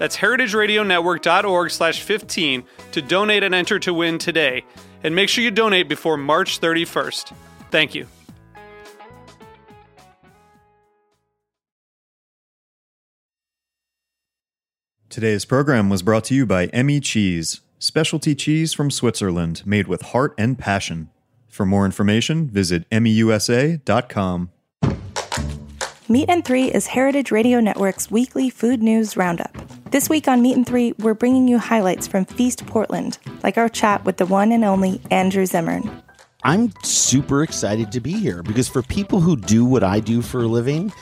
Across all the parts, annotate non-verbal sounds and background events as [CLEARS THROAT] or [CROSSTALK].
That's heritageradionetwork.org slash 15 to donate and enter to win today. And make sure you donate before March 31st. Thank you. Today's program was brought to you by Emmi Cheese, specialty cheese from Switzerland made with heart and passion. For more information, visit emmiusa.com. Meat and Three is Heritage Radio Network's weekly food news roundup. This week on Meat and Three, we're bringing you highlights from Feast Portland, like our chat with the one and only Andrew Zimmern. I'm super excited to be here because for people who do what I do for a living,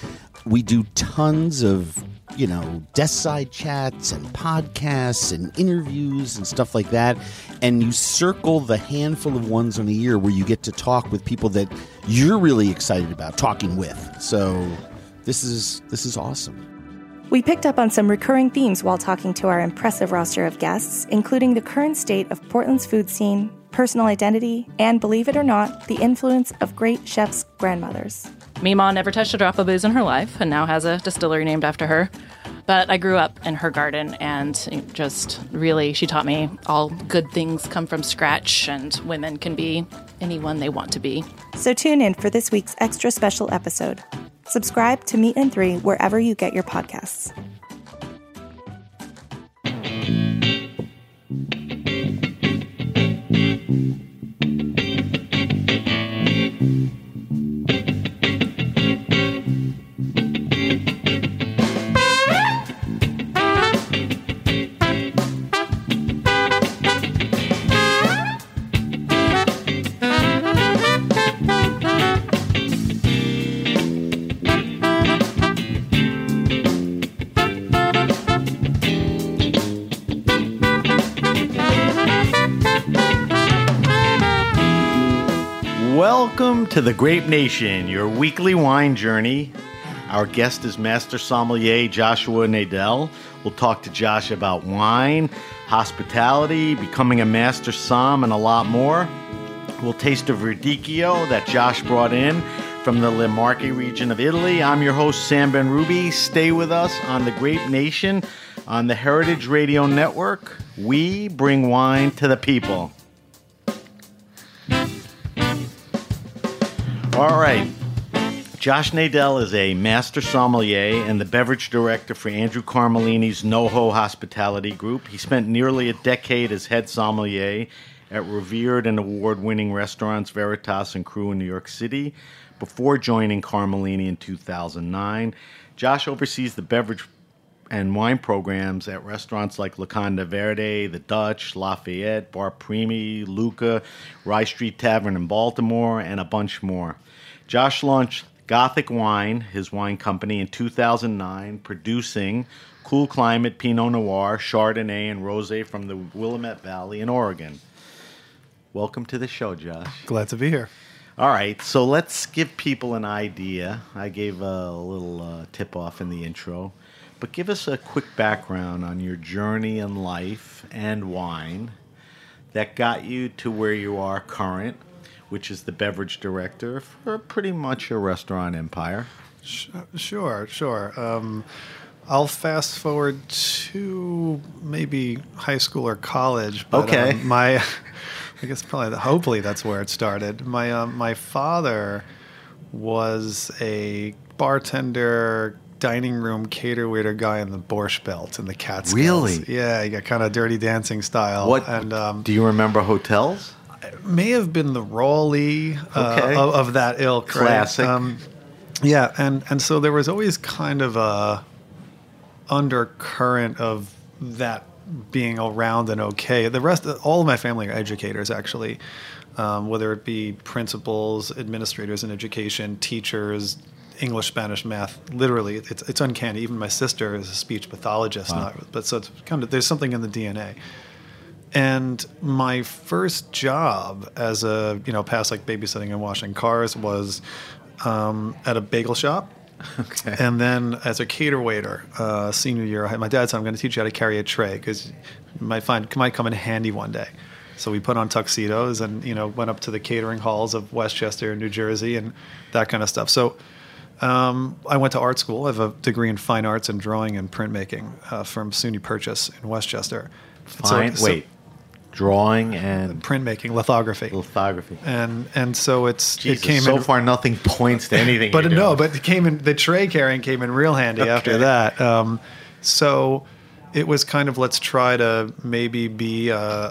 we do tons of you know, desk side chats and podcasts and interviews and stuff like that. And you circle the handful of ones in a year where you get to talk with people that you're really excited about talking with. So this is this is awesome. We picked up on some recurring themes while talking to our impressive roster of guests, including the current state of Portland's food scene, personal identity, and believe it or not, the influence of great chefs' grandmothers. Mima never touched a drop of booze in her life and now has a distillery named after her. But I grew up in her garden and just really, she taught me all good things come from scratch and women can be anyone they want to be. So tune in for this week's extra special episode. Subscribe to Meat and Three wherever you get your podcasts. To the Grape Nation, your weekly wine journey. Our guest is Master Sommelier Joshua Nadel. We'll talk to Josh about wine, hospitality, becoming a Master Som, and a lot more. We'll taste a Verdicchio that Josh brought in from the Le Marche region of Italy. I'm your host, Sam Benrubi. Stay with us on the Grape Nation on the Heritage Radio Network. We bring wine to the people. All right. Josh Nadel is a master sommelier and the beverage director for Andrew Carmellini's NoHo Hospitality Group. He spent nearly a decade as head sommelier at revered and award winning restaurants Veritas and Cru in New York City before joining Carmellini in 2009. Josh oversees the beverage and wine programs at restaurants like Locanda Verde, The Dutch, Lafayette, Bar Primi, Leuca, Rye Street Tavern in Baltimore, and a bunch more. Josh launched Gothic Wine, his wine company, in 2009, producing cool climate Pinot Noir, Chardonnay, and Rosé from the Willamette Valley in Oregon. Welcome to the show, Josh. Glad to be here. All right, so let's give people an idea. I gave a little uh, tip off in the intro, but give us a quick background on your journey in life and wine that got you to where you are current which is the beverage director for pretty much a restaurant empire. Sure, sure. Um, I'll fast forward to maybe high school or college. But, okay. Um, my, [LAUGHS] I guess probably, hopefully that's where it started. My um, my father was a bartender, dining room cater waiter guy in the Borscht Belt in the Catskills. Really? Yeah, he got kind of dirty dancing style. What? And um, do you remember hotels? May have been the Raleigh uh, Okay. of, of that ilk. right? Classic. yeah, and and so there was always kind of a undercurrent of that being around and okay. The rest, of, all of my family are educators, actually, um, whether it be principals, administrators in education, teachers, English, Spanish, math. Literally, it's it's uncanny. Even my sister is a speech pathologist, not, but so it's kind of there's something in the DNA. And my first job as a you know past like babysitting and washing cars was um, at a bagel shop. [LAUGHS] Okay. And then as a cater waiter, uh, senior year, I my dad said, "I'm going to teach you how to carry a tray because you might find might come in handy one day." So we put on tuxedos and you know went up to the catering halls of Westchester, and New Jersey, and that kind of stuff. So um, I went to art school. I have a degree in fine arts and drawing and printmaking uh, from SUNY Purchase in Westchester. So- Fine. so- Wait. Drawing and printmaking, lithography, lithography. and and so it's Jesus, it came so in far nothing points to anything. but no, but it came in the tray carrying came in real handy after that. Um, so it was kind of let's try to maybe be, uh,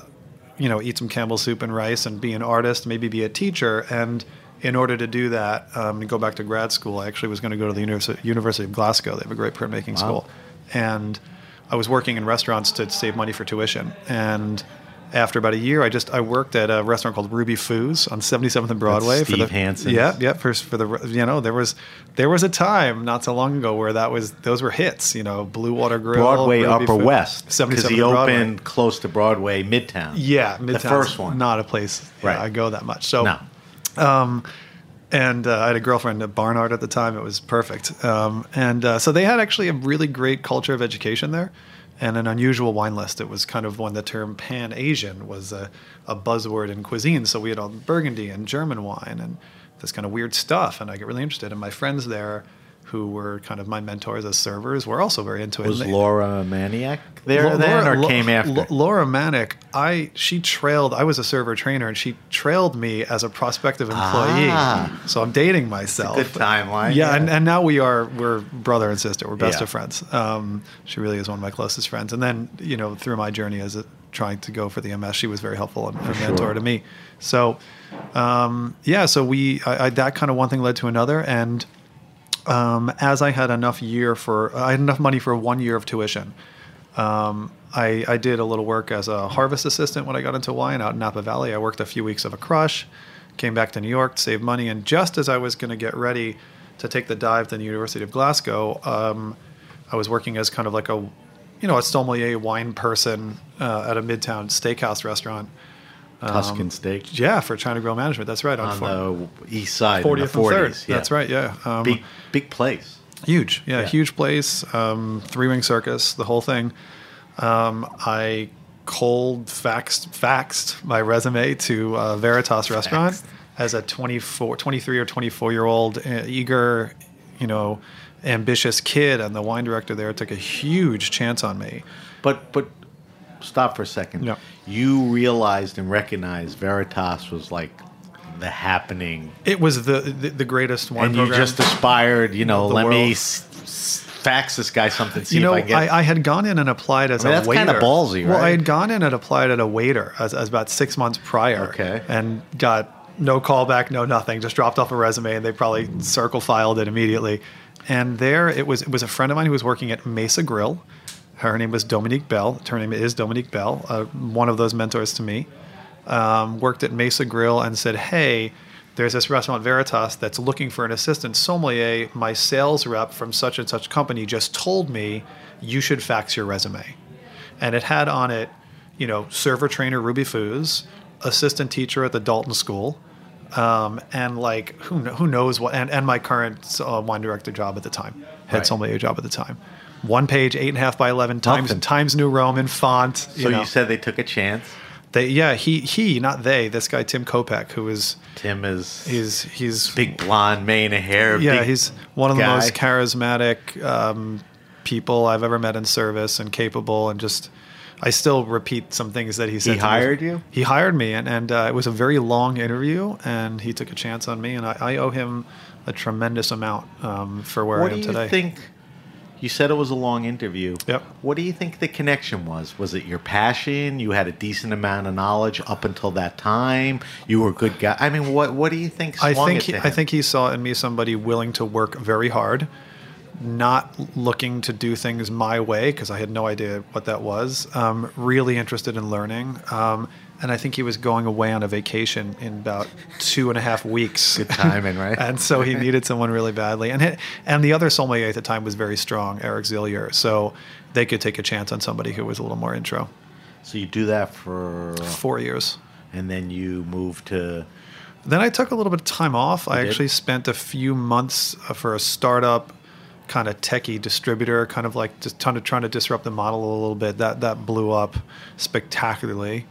you know, eat some Campbell soup and rice and be an artist, maybe be a teacher. And in order to do that, um, and go back to grad school, I actually was going to go to the University, University of Glasgow. They have a great printmaking school, and I was working in restaurants to save money for tuition and. After about a year, I just I worked at a restaurant called Ruby Foos on 77th and Broadway for Steve the Hanson's. yeah yeah for for the you know there was there was a time not so long ago where that was those were hits you know Blue Water Grill Broadway Ruby Upper Food- West because 77 he opened close to Broadway Midtown. yeah the first one. not a place yeah, Right. I go that much so no. and uh, I had a girlfriend at Barnard at the time. It was perfect. Um, and uh, so they had actually a really great culture of education there and an unusual wine list. It was kind of when the term Pan Asian was a, a buzzword in cuisine. So we had all Burgundy and German wine and this kind of weird stuff. And I get really interested. And my friends there, who were kind of my mentors as servers, were also very into it. Was Laura Maniec there Lo- then, or Lo- came after? Lo- Laura Maniec, I she trailed. I was a server trainer, and she trailed me as a prospective employee. Ah. So I'm dating myself. good timeline, Yeah, yeah. And, and now we are we're brother and sister. We're best Yeah. of friends. Um, she really is one of my closest friends. And then you know through my journey as a, trying to go for the MS, she was very helpful and a mentor sure. to me. So um, yeah, so we I, I, that kind of one thing led to another, and um, as I had enough year for I had enough money for one year of tuition. Um, I, I did a little work as a harvest assistant when I got into wine out in Napa Valley. I worked a few weeks of a crush, came back to New York, saved money, and just as I was going to get ready to take the dive to the University of Glasgow, um, I was working as kind of like a, you know, a sommelier wine person uh, at a midtown steakhouse restaurant. Tuscan steak Yeah, for China Grill Management. That's right. on Fort- the east side, in the 40th and 3rd. Yeah. That's right. Yeah. Um, Big, big place. Huge, yeah, Yeah. huge place. Um, three wing circus, the whole thing. Um, I cold faxed faxed my resume to uh, Veritas Restaurant as a 24, 23 or twenty four year old uh, eager, you know, ambitious kid, and the wine director there took a huge chance on me. But but stop for a second. Yeah. You realized and recognized Veritas was like the happening, It was the the, the greatest one. and you program. just aspired. You know, let me s- s- fax this guy something. See you know, if I get. I, I had gone in and applied as I mean, a that's waiter. kinda ballsy, right? Well, I had gone in and applied at a waiter as, as about six months prior. Okay. And got no callback, no nothing. Just dropped off a resume, and they probably circle filed it immediately. And there, it was it was a friend of mine who was working at Mesa Grill. Her name was Dominique Bell. Her name is Dominique Bell, uh, one of those mentors to me. Um, worked at Mesa Grill and said, "Hey, there's this restaurant Veritas that's looking for an assistant sommelier. My sales rep from such and such company just told me you should fax your resume." And it had on it, you know, server trainer Ruby Foos, assistant teacher at the Dalton School, um, and like who who knows what, and, and my current uh, wine director job at the time, head Right. sommelier job at the time. One page, eight and a half by eleven times Nothing. Times New Roman font. so you, know. you said they took a chance. they yeah he he not they this guy Tim Kopec who is Tim is he's he's big blonde mane of hair. yeah he's one of the most charismatic um, people I've ever met in service and capable and just I still repeat some things that he said. me. hired you? He hired me, and and uh, it was a very long interview, and he took a chance on me, and I, I owe him a tremendous amount um, for where What I do am you today. think You said it was a long interview. Yep. What do you think the connection was? Was it your passion? You had a decent amount of knowledge up until that time. You were a good guy. I mean, what what do you think? I think it he, I think he saw in me somebody willing to work very hard, not looking to do things my way because I had no idea what that was. Um, really interested in learning, um, and I think he was going away on a vacation in about two and a half weeks. [LAUGHS] Good timing, right? and so he needed someone really badly. And and the other soulmate at the time was very strong, Eric Zillier. So they could take a chance on somebody who was a little more intro. So you do that for, Four years. and then you move to. Then I took a little bit of time off. I did? actually spent a few months uh, for a startup kind of techie distributor, kind of like just trying to trying to disrupt the model a little bit. That that blew up spectacularly.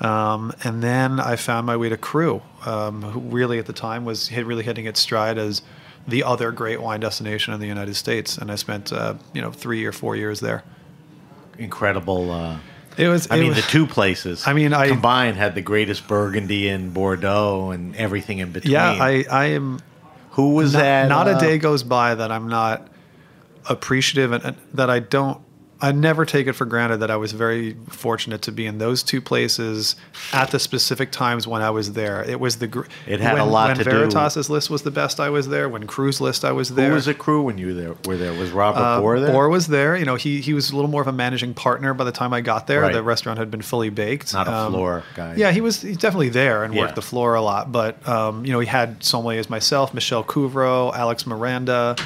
Um, and then I found my way to Cru, um, who really at the time was hit, really hitting its stride as the other great wine destination in the United States. And I spent uh, you know three or four years there. incredible. Uh, It was. I it mean, was- the two places. [LAUGHS] I mean, I- combined had the greatest Burgundy and Bordeaux and everything in between. Yeah, I, I am Who was not, that? not uh, a day goes by that I'm not appreciative and, and that I don't I never take it for granted that I was very fortunate to be in those two places at the specific times when I was there. It was the gr- It had when, a lot to do- Veritas's list was the best. I was there. When Cru's list, I was there. Who was the crew when you were there? Were there was Robert Uh, Bohr there? Bohr was there. You know, he he was a little more of a managing partner by the time I got there. Right. The restaurant had been fully baked. Not a floor guy. Yeah, he was he's definitely there and Yeah. worked the floor a lot. But um, you know, he had sommeliers myself, Michelle Couvreau, Alex Miranda.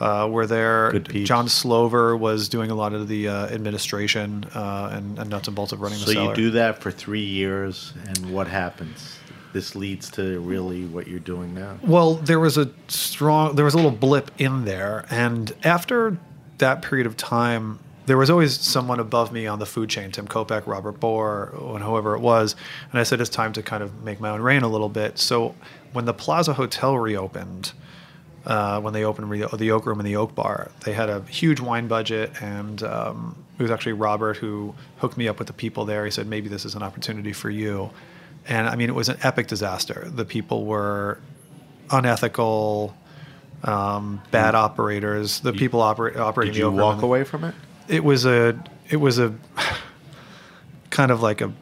Uh, were there. John Slover was doing a lot of the uh, administration uh, and, and nuts and bolts of running so the cellar. So you do that for three years, and what happens? This leads to really what you're doing now. Well, there was a strong, there was a little blip in there, and after that period of time, there was always someone above me on the food chain, Tim Kopec, Robert Bohr, and whoever it was, and I said it's time to kind of make my own reign a little bit. So when the Plaza Hotel reopened, uh, when they opened the Oak Room and the Oak Bar, they had a huge wine budget, and um, it was actually Robert who hooked me up with the people there. He said maybe this is an opportunity for you, and I mean it was an epic disaster. The people were unethical, um, bad operators. The people operate, operating. Did the you Oak Room walk away from it? It was a, it was a, [SIGHS] kind of like a.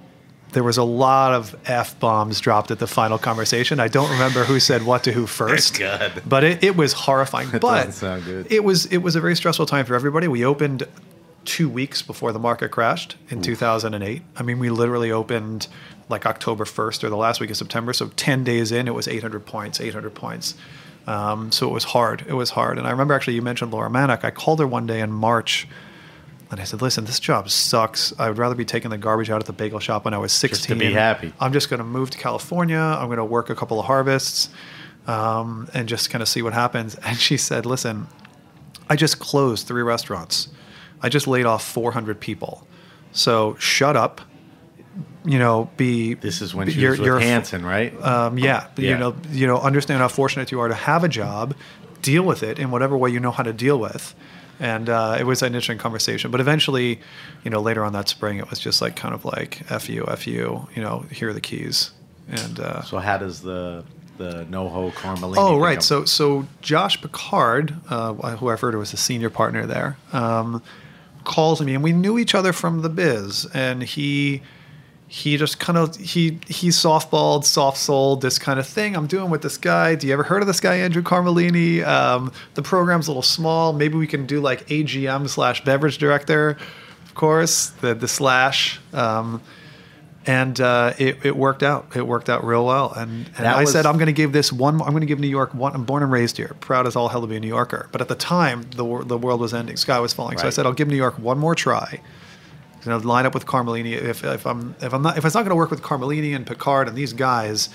There was a lot of f bombs dropped at the final conversation. I don't remember who said what to who [LAUGHS] first, God. but it, it was horrifying. [LAUGHS] That but doesn't sound good. it was it was a very stressful time for everybody. We opened two weeks before the market crashed in 2008. I mean, we literally opened like October 1st or the last week of September. So 10 days in, it was 800 points, 800 points. Um, so it was hard. It was hard. And I remember actually you mentioned Laura Maniec. I called her one day in March. And I said, "Listen, this job sucks. I would rather be taking the garbage out at the bagel shop when I was 16. to be happy. I'm just going to move to California. I'm going to work a couple of harvests, um, and just kind of see what happens." [LAUGHS] And she said, "Listen, I just closed three restaurants. I just laid off 400 people. So shut up. You know, be This is when she was with Hanson, right? um, yeah, Yeah. you know, you know, understand how fortunate you are to have a job, deal with it in whatever way you know how to deal with, and uh, it was an interesting conversation. But eventually, you know, later on that spring, it was just like kind of like f you, f you, you know, here are the keys, and uh, so how does the the NoHo Carmellini? Oh, right. So, so Josh Pickard, uh, who I referred to as the senior partner there, um, calls me, and we knew each other from the biz, and he he just kind of he he softballed, soft sold this kind of thing I'm doing with this guy. Do you ever heard of this guy, Andrew Carmellini? Um, the program's a little small. Maybe we can do like AGM slash beverage director, of course, the the slash. Um, and uh, it, it worked out. It worked out real well. And, and I was- said, I'm going to give this one. I'm going to give New York one. I'm born and raised here, proud as all hell to be a New Yorker. But at the time, the the world was ending, sky was falling. So I said, I'll give New York one more try. You know, line up with Carmellini. If, if I'm if I'm not if it's not going to work with Carmellini and Pickard and these guys,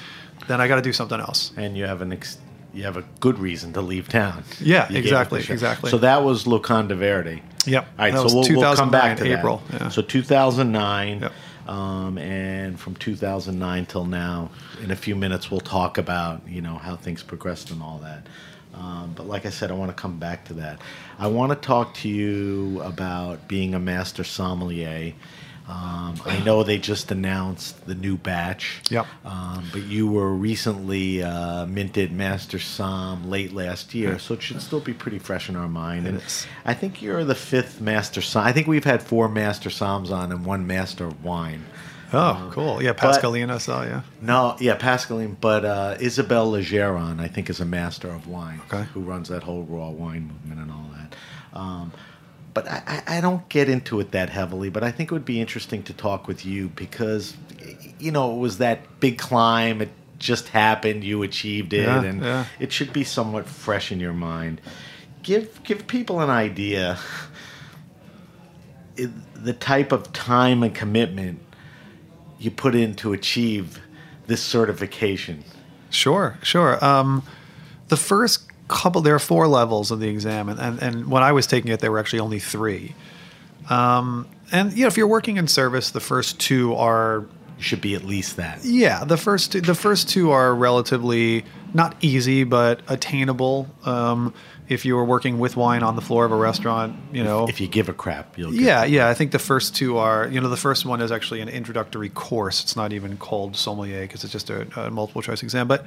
then I got to do something else. and you have an ex- you have a good reason to leave town. Yeah, You exactly, exactly. So that was Locanda Verde. Yep. All right, so we'll, we'll come back to April, that. yeah. So 2009, Yep. um, and from 2009 till now, in a few minutes we'll talk about you know how things progressed and all that. Um, but like I said, I want to come back to that. I want to talk to you about being a master sommelier. Um, I know they just announced the new batch. Yep. Um, but you were recently uh, minted Master Som late last year, so it should still be pretty fresh in our mind. and is. I think you're the fifth Master Som. I think we've had four Master Soms on and one Master of Wine. Oh, cool. Yeah, Pascalina saw you. No, yeah, Pascaline, but uh, Isabelle Legeron, I think, is a master of wine Okay. who runs that whole raw wine movement and all that. Um, but I, I I don't get into it that heavily. But I think it would be interesting to talk with you because, you know, it was that big climb. It just happened. You achieved it, Yeah, and yeah. it should be somewhat fresh in your mind. Give give people an idea. it- the type of time and commitment you put in to achieve this certification. Sure, sure. Um, the first couple, there are four levels of the exam, and, and, and when I was taking it, there were actually only three. Um, and you know, if you're working in service, the first two are should be at least that. yeah, the first two, the first two are relatively not easy but attainable. Um, if you were working with wine on the floor of a restaurant, you know, If you give a crap, you'll get yeah, yeah. I think the first two are, you know, the first one is actually an introductory course. It's not even called sommelier because it's just a, a multiple choice exam. But,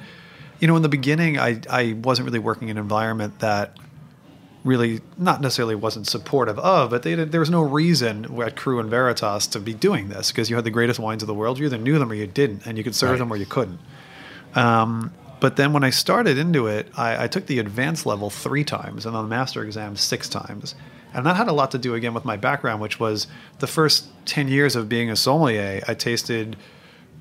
you know, in the beginning, I, I wasn't really working in an environment that really not necessarily wasn't supportive of, but they, there was no reason at Cru and Veritas to be doing this because you had the greatest wines of the world. You either knew them or you didn't, and you could serve Right. them or you couldn't. Um, but then when I started into it, I, I took the advanced level three times and then the master exam six times. And that had a lot to do again with my background, which was the first 10 years of being a sommelier, I tasted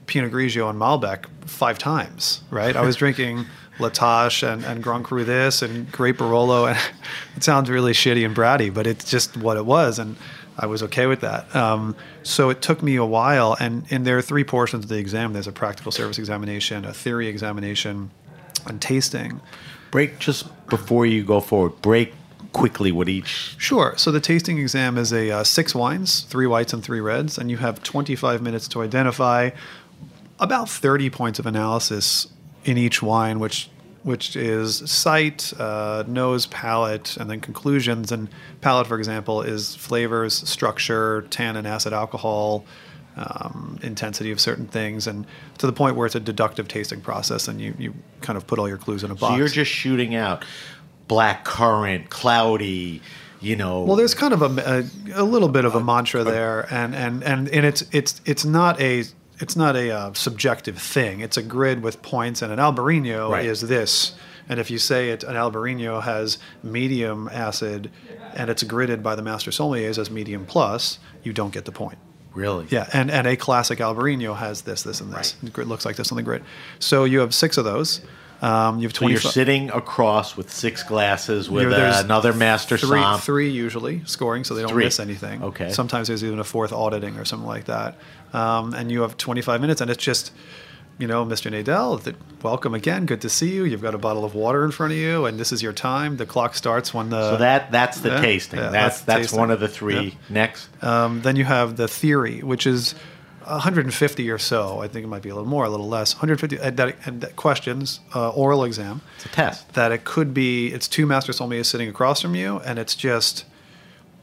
Pinot Grigio and Malbec five times, right? I was [LAUGHS] drinking La Tâche and, and Grand Cru this and Great Barolo. And [LAUGHS] it sounds really shitty and bratty, but it's just what it was. And I was okay with that. Um, so it took me a while. And, and there are three portions of the exam there's a practical service examination, a theory examination, and tasting. break just before you go forward. Break quickly with each. Sure. So the tasting exam is a uh, six wines, three whites and three reds, and you have 25 minutes to identify about 30 points of analysis in each wine, which which is sight, uh, nose, palate, and then conclusions. And palate, for example, is flavors, structure, tannin, acid, alcohol, um, intensity of certain things, and to the point where it's a deductive tasting process, and you, you kind of put all your clues in a box. So you're just shooting out black currant, cloudy, you know. Well, there's kind of a, a, a little bit of a mantra there, and and and, and it's it's it's not a it's not a uh, subjective thing. It's a grid with points, and an Albarino Right. is this. And if you say it, an Albarino has medium acid, and it's gridded by the master sommeliers as medium plus, you don't get the point. really. Yeah, and, and a classic Albarino has this, this, and this. Right. Grid looks like this on the grid. So you have six of those. Um, you have So 20 you're sitting across with six glasses with uh, another master three, som. three usually scoring, so they don't Three. miss anything. Okay. Sometimes there's even a fourth auditing or something like that. Um, and you have 25 minutes, and it's just, you know, Mr. Nadel, th- welcome again. Good to see you. You've got a bottle of water in front of you, and this is your time. The clock starts when the. So that that's the Yeah, tasting. yeah, that's that's that's tasting. one of the three. Yeah. Next, Um, then you have the theory, which is 150 or so. I think it might be a little more, a little less. 150 and that, and that questions, uh, oral exam. it's a test. that it could be it's two master sommeliers sitting across from you and it's just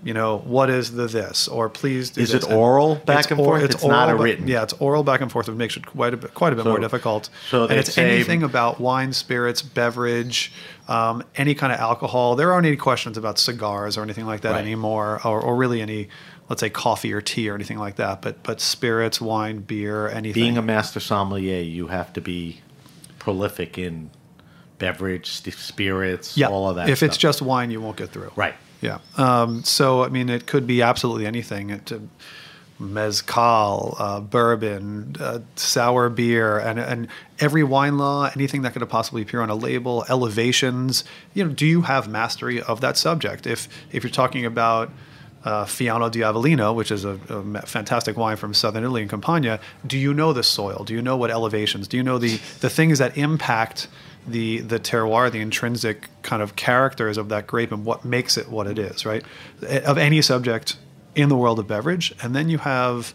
you know what is the this or please do Is this. it And oral back it's and or- forth? It's not a but- written. yeah it's oral back and forth It makes it quite a bit quite a bit So- more difficult so and it's say- anything about wine spirits beverage um, any kind of alcohol there aren't any questions about cigars or anything like that Right. anymore or, or really any let's say coffee or tea or anything like that but but spirits wine beer anything Being a master sommelier, you have to be prolific in beverage, spirits, yeah all of that. if it's just wine you won't get through right, Yeah. Um, so I mean, it could be absolutely anything. It, uh, mezcal, uh, bourbon, uh, sour beer, and and every wine law, anything that could possibly appear on a label, elevations. You know, do you have mastery of that subject? If if you're talking about uh, Fiano di Avellino, which is a, a fantastic wine from southern Italy and Campania, do you know the soil? Do you know what elevations? Do you know the the things that impact the the terroir, the intrinsic kind of characters of that grape and what makes it what it is, right? Of any subject in the world of beverage, and then you have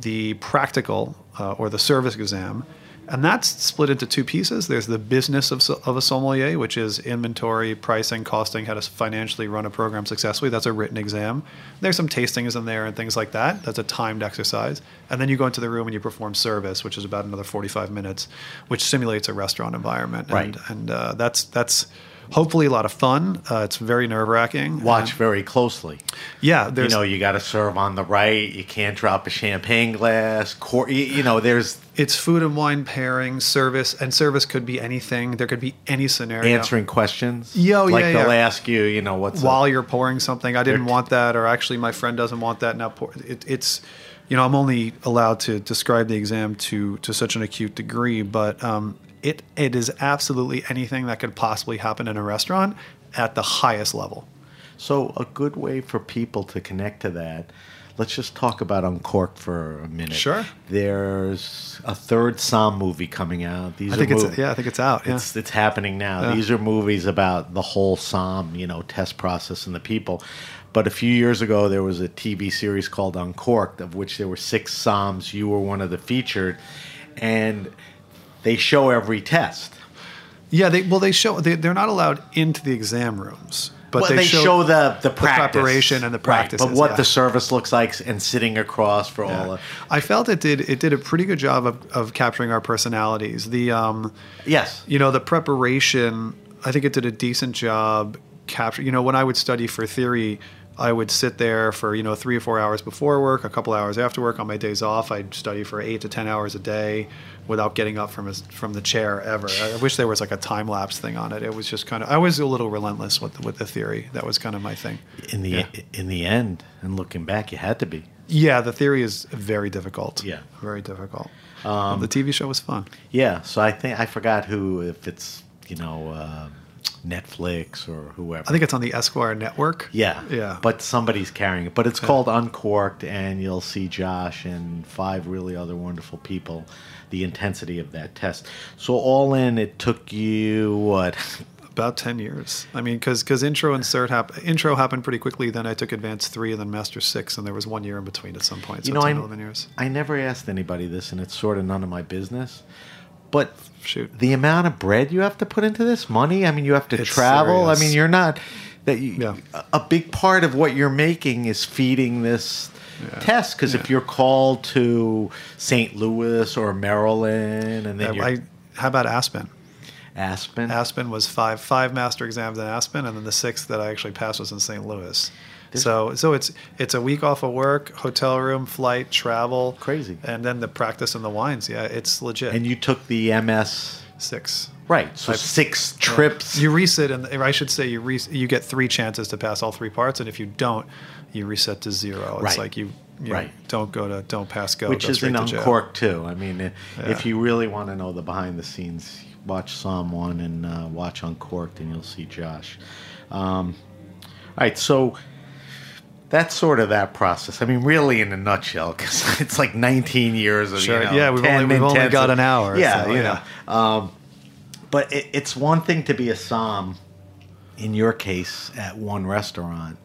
the practical uh, or the service exam, And that's split into two pieces. There's the business of, of a sommelier, which is inventory, pricing, costing, how to financially run a program successfully. That's a written exam. There's some tastings in there and things like that. That's a timed exercise. And then you go into the room and you perform service, which is about another 45 minutes, which simulates a restaurant environment. Right. And, and uh, that's that's hopefully a lot of fun. Uh, it's very nerve wracking. Watch very closely. Yeah, You know, you got to serve on the right. You can't drop a champagne glass. Cor- you, you know, there's it's food and wine pairing, service, and service could be anything. There could be any scenario. answering questions. Yo, like yeah, they'll yeah. ask you, you know, what's while up? you're pouring something. I didn't want that, or actually, my friend doesn't want that. Now, pour, it, it's, you know, I'm only allowed to describe the exam to to such an acute degree, but um, it it is absolutely anything that could possibly happen in a restaurant at the highest level. So a good way for people to connect to that. Let's just talk about Uncorked for a minute. Sure. There's a third Somm movie coming out. These I are think it's mov- yeah, I think it's out. Yeah. It's it's happening now. Yeah. These are movies about the whole Somm, you know, test process and the people. But a few years ago, there was a TV series called Uncorked, of which there were six Somms. You were one of the featured, and they show every test. Yeah, they well they show they, they're not allowed into the exam rooms, but Well, they, show, the the, practice. preparation and the Right, but what yeah. the service looks like and sitting across for all. Yeah. Of, I felt it did it did a pretty good job of, of capturing our personalities. The um, yes, you know the preparation. I think it did a decent job capture. You know, when I would study for theory, I would sit there for you know three or four hours before work, a couple hours after work. On my days off, I'd study for eight to ten hours a day without getting up from his, from the chair ever. I wish there was like a time lapse thing on it. It was just kind of I was a little relentless with with the theory. That was kind of my thing. in the Yeah. in the end, and looking back, you had to be. Yeah, the theory is very difficult. Yeah. very difficult. Um, the TV show was fun. Yeah, so I think I forgot who if it's you know uh, Netflix or whoever. I think it's on the Esquire network. Yeah, Yeah. But somebody's carrying it. But it's called Uncorked, and you'll see Josh and five really other wonderful people. The intensity of that test. So all in, it took you what? [LAUGHS] About ten years. I mean, because intro and cert hap- intro happened pretty quickly. Then I took advanced three, and then master six, and there was one year in between at some point. So you know, 10, I, 11 years. I never asked anybody this, and it's sort of none of my business. But Shoot. the amount of bread you have to put into this money. I mean, you have to It's travel. serious. I mean, you're not that. You, Yeah. a- big part of what you're making is feeding this test. Because if you're called to St. Louis or Maryland, and then I, how about Aspen? Aspen, Aspen was five five master exams in Aspen, and then the sixth that I actually passed was in St. Louis. So so it's it's a week off of work, hotel room, flight, travel, Crazy. and then the practice and the wines. Yeah, it's legit. and you took the MS. six. Right, so six trips. You reset, and I should say you re- you get three chances to pass all three parts, and if you don't, you reset to zero. It's Right. like you, you Right. don't go to don't pass go, which go is in. Uncorked too. I mean, i- if you really want to know the behind the scenes, watch Somm One and uh, watch Uncorked, and you'll see Josh. Um, all right, so that's sort of that process. I mean, really, in a nutshell, because [LAUGHS] it's like 19 years of Sure. you know, Yeah, we've 10 only- we've only got an hour, Yeah, so, you yeah. know. Um, but it, it's one thing to be a somm, in your case, at one restaurant,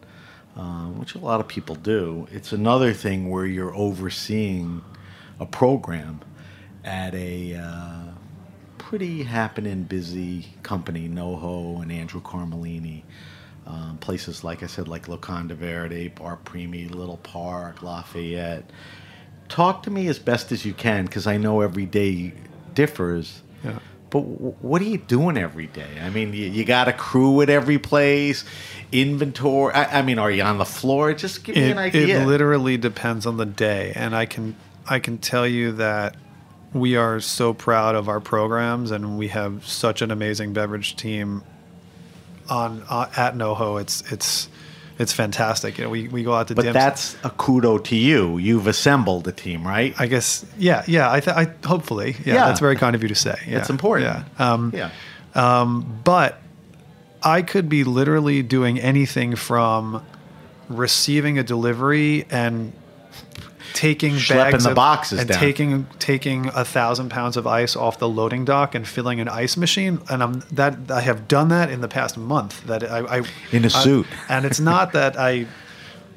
um, which a lot of people do. It's another thing where you're overseeing a program at a uh, pretty happening busy company, NoHo and Andrew Carmellini. Um, places like I said, like Locanda Verde, Bar Primi, Little Park, Lafayette. Talk to me as best as you can, because I know every day differs. Yeah. But w- what are you doing every day? I mean, you, you got a crew at every place, inventory. I, I mean, are you on the floor? Just give me It, an idea. it literally depends on the day, and I can I can tell you that we are so proud of our programs, and we have such an amazing beverage team on uh, at NoHo. It's it's it's fantastic. You know, we, we go out to but Dim's- that's a kudo to you. You've assembled a team, right? I guess yeah yeah I, th- I hopefully yeah, Yeah. that's very kind of you to say. Yeah, It's important. Yeah. Um, yeah. but I could be literally doing anything from receiving a delivery and taking Schlepping bags the of- boxes and down. taking taking a thousand pounds of ice off the loading dock and filling an ice machine and I'm that I have done that in the past month that I, I In a I- suit. and it's not [LAUGHS] that I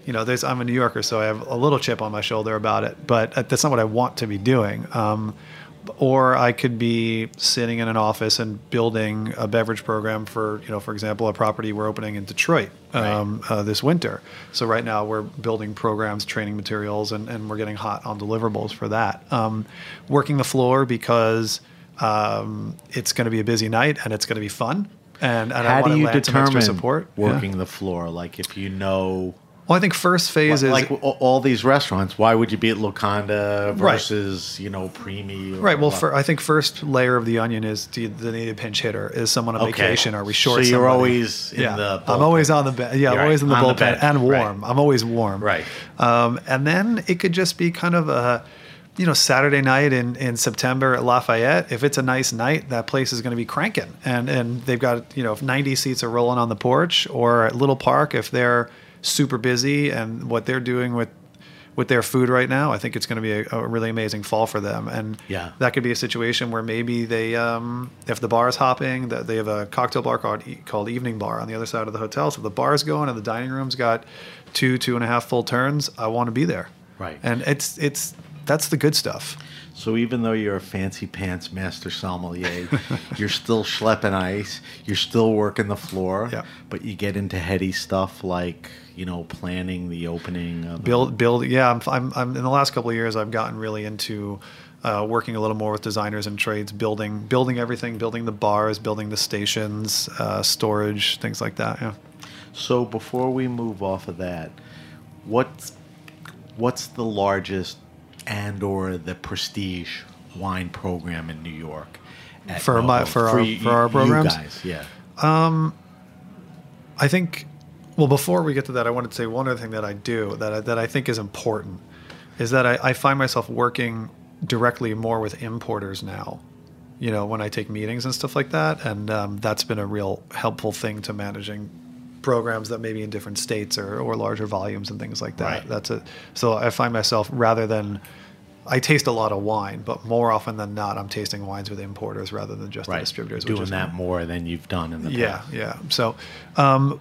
you know there's I'm a New Yorker so I have a little chip on my shoulder about it but that's not what I want to be doing um, or I could be sitting in an office and building a beverage program for, you know, for example, a property we're opening in Detroit um, uh, this winter. So right now we're building programs, training materials, and, and we're getting hot on deliverables for that. Um, working the floor because um, it's going to be a busy night and it's going to be fun. And, and I How want do to you land some determine support. Yeah. working the floor? Like if you know, Well, I think first phase is like all these restaurants, why would you be at Locanda Right. versus you know Primi? or Right. Well, for, I think first layer of the onion is do you, the need a pinch hitter. Is someone on Okay. vacation? Are we short? So you're somebody? always in yeah. the I'm always on the be- yeah. I'm You're always in the on the bullpen bench, and right. warm. I'm always warm. Right. Um, and then it could just be kind of a you know Saturday night in in September at Lafayette. If it's a nice night, that place is going to be cranking. And and they've got you know if 90 seats are rolling on the porch, or at Little Park if they're super busy and what they're doing with with their food right now, I think it's going to be a, a really amazing fall for them. And Yeah. that could be a situation where maybe they, um, if the bar is hopping, that they have a cocktail bar called, called Evening Bar on the other side of the hotel. So if the bar's going and the dining room's got two, two and a half full turns, I want to be there. Right. And it's it's that's the good stuff. So even though you're a fancy pants master sommelier, [LAUGHS] you're still schlepping ice. You're still working the floor. Yeah. But you get into heady stuff like you know planning the opening. Of build build yeah I'm, I'm, I'm in the last couple of years i've gotten really into uh, working a little more with designers and trades building building everything building the bars building the stations uh, storage things like that yeah So before we move off of that, what's what's the largest and or the prestige wine program in New York? For my- Novo? for our- you- for our you programs? guys, yeah. I think, well, before we get to that, I wanted to say one other thing that I do that I, that I think is important is that I, I find myself working directly more with importers now. You know, when I take meetings and stuff like that, and um, that's been a real helpful thing to managing programs that maybe in different states or, or larger volumes and things like that. Right. That's it. So I find myself rather than I taste a lot of wine, but more often than not, I'm tasting wines with importers rather than just the Right. distributors. which Doing that more than you've done in the yeah, past. yeah. So, um,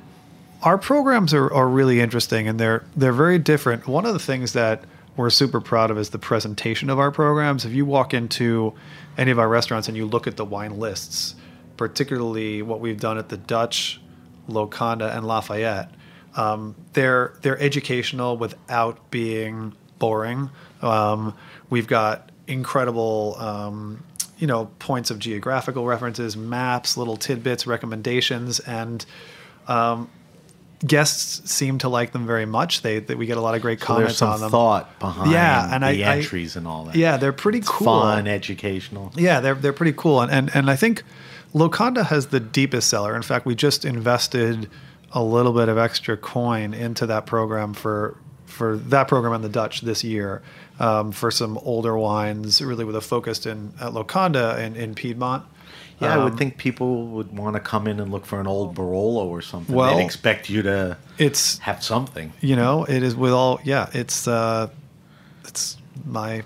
our programs are, are really interesting and they're they're very different. One of the things that we're super proud of is the presentation of our programs. If you walk into any of our restaurants and you look at the wine lists, particularly what we've done at the Dutch, Locanda, and Lafayette, um, they're they're educational without being boring. Um, we've got incredible. Um, you know, points of geographical references, maps, little tidbits, recommendations, and um, guests seem to like them very much. They that we get a lot of great So comments on them. thought behind Yeah, and the I- I- entries and all that. Yeah, they're pretty It's cool. fun, educational. Yeah, they're they're pretty cool, and and, and I think Locanda has the deepest cellar. In fact, we just invested a little bit of extra coin into that program for for that program on the Dutch this year um, for some older wines, really with a focus in at and in Piedmont. Yeah, I would Um, think people would want to come in and look for an old Barolo or something. Well, They'd expect you to It's have something. you know it is with all yeah it's uh it's my